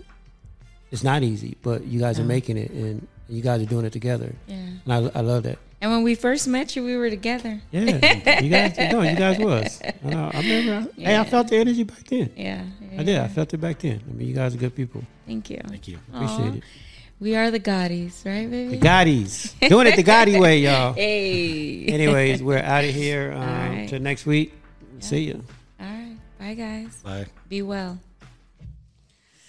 Speaker 1: it's not easy, but you guys are making it, and you guys are doing it together.
Speaker 2: Yeah.
Speaker 1: And I, I love that.
Speaker 2: And when we first met you, we were together.
Speaker 1: Yeah, you guys, no, you guys was. I, I remember. I, Hey, I felt the energy back then.
Speaker 2: Yeah.
Speaker 1: I did. I felt it back then. I mean, you guys are good people.
Speaker 2: Thank you.
Speaker 4: Thank you.
Speaker 1: Appreciate
Speaker 2: Aw.
Speaker 1: it.
Speaker 2: We are the Gaddis, right, baby?
Speaker 1: The Gaddis doing it the Gaddi way, y'all.
Speaker 2: Hey.
Speaker 1: Anyways, we're out of here. Um,
Speaker 2: All right.
Speaker 1: Till next week. See ya.
Speaker 2: All right. Bye, guys.
Speaker 4: Bye.
Speaker 2: Be well.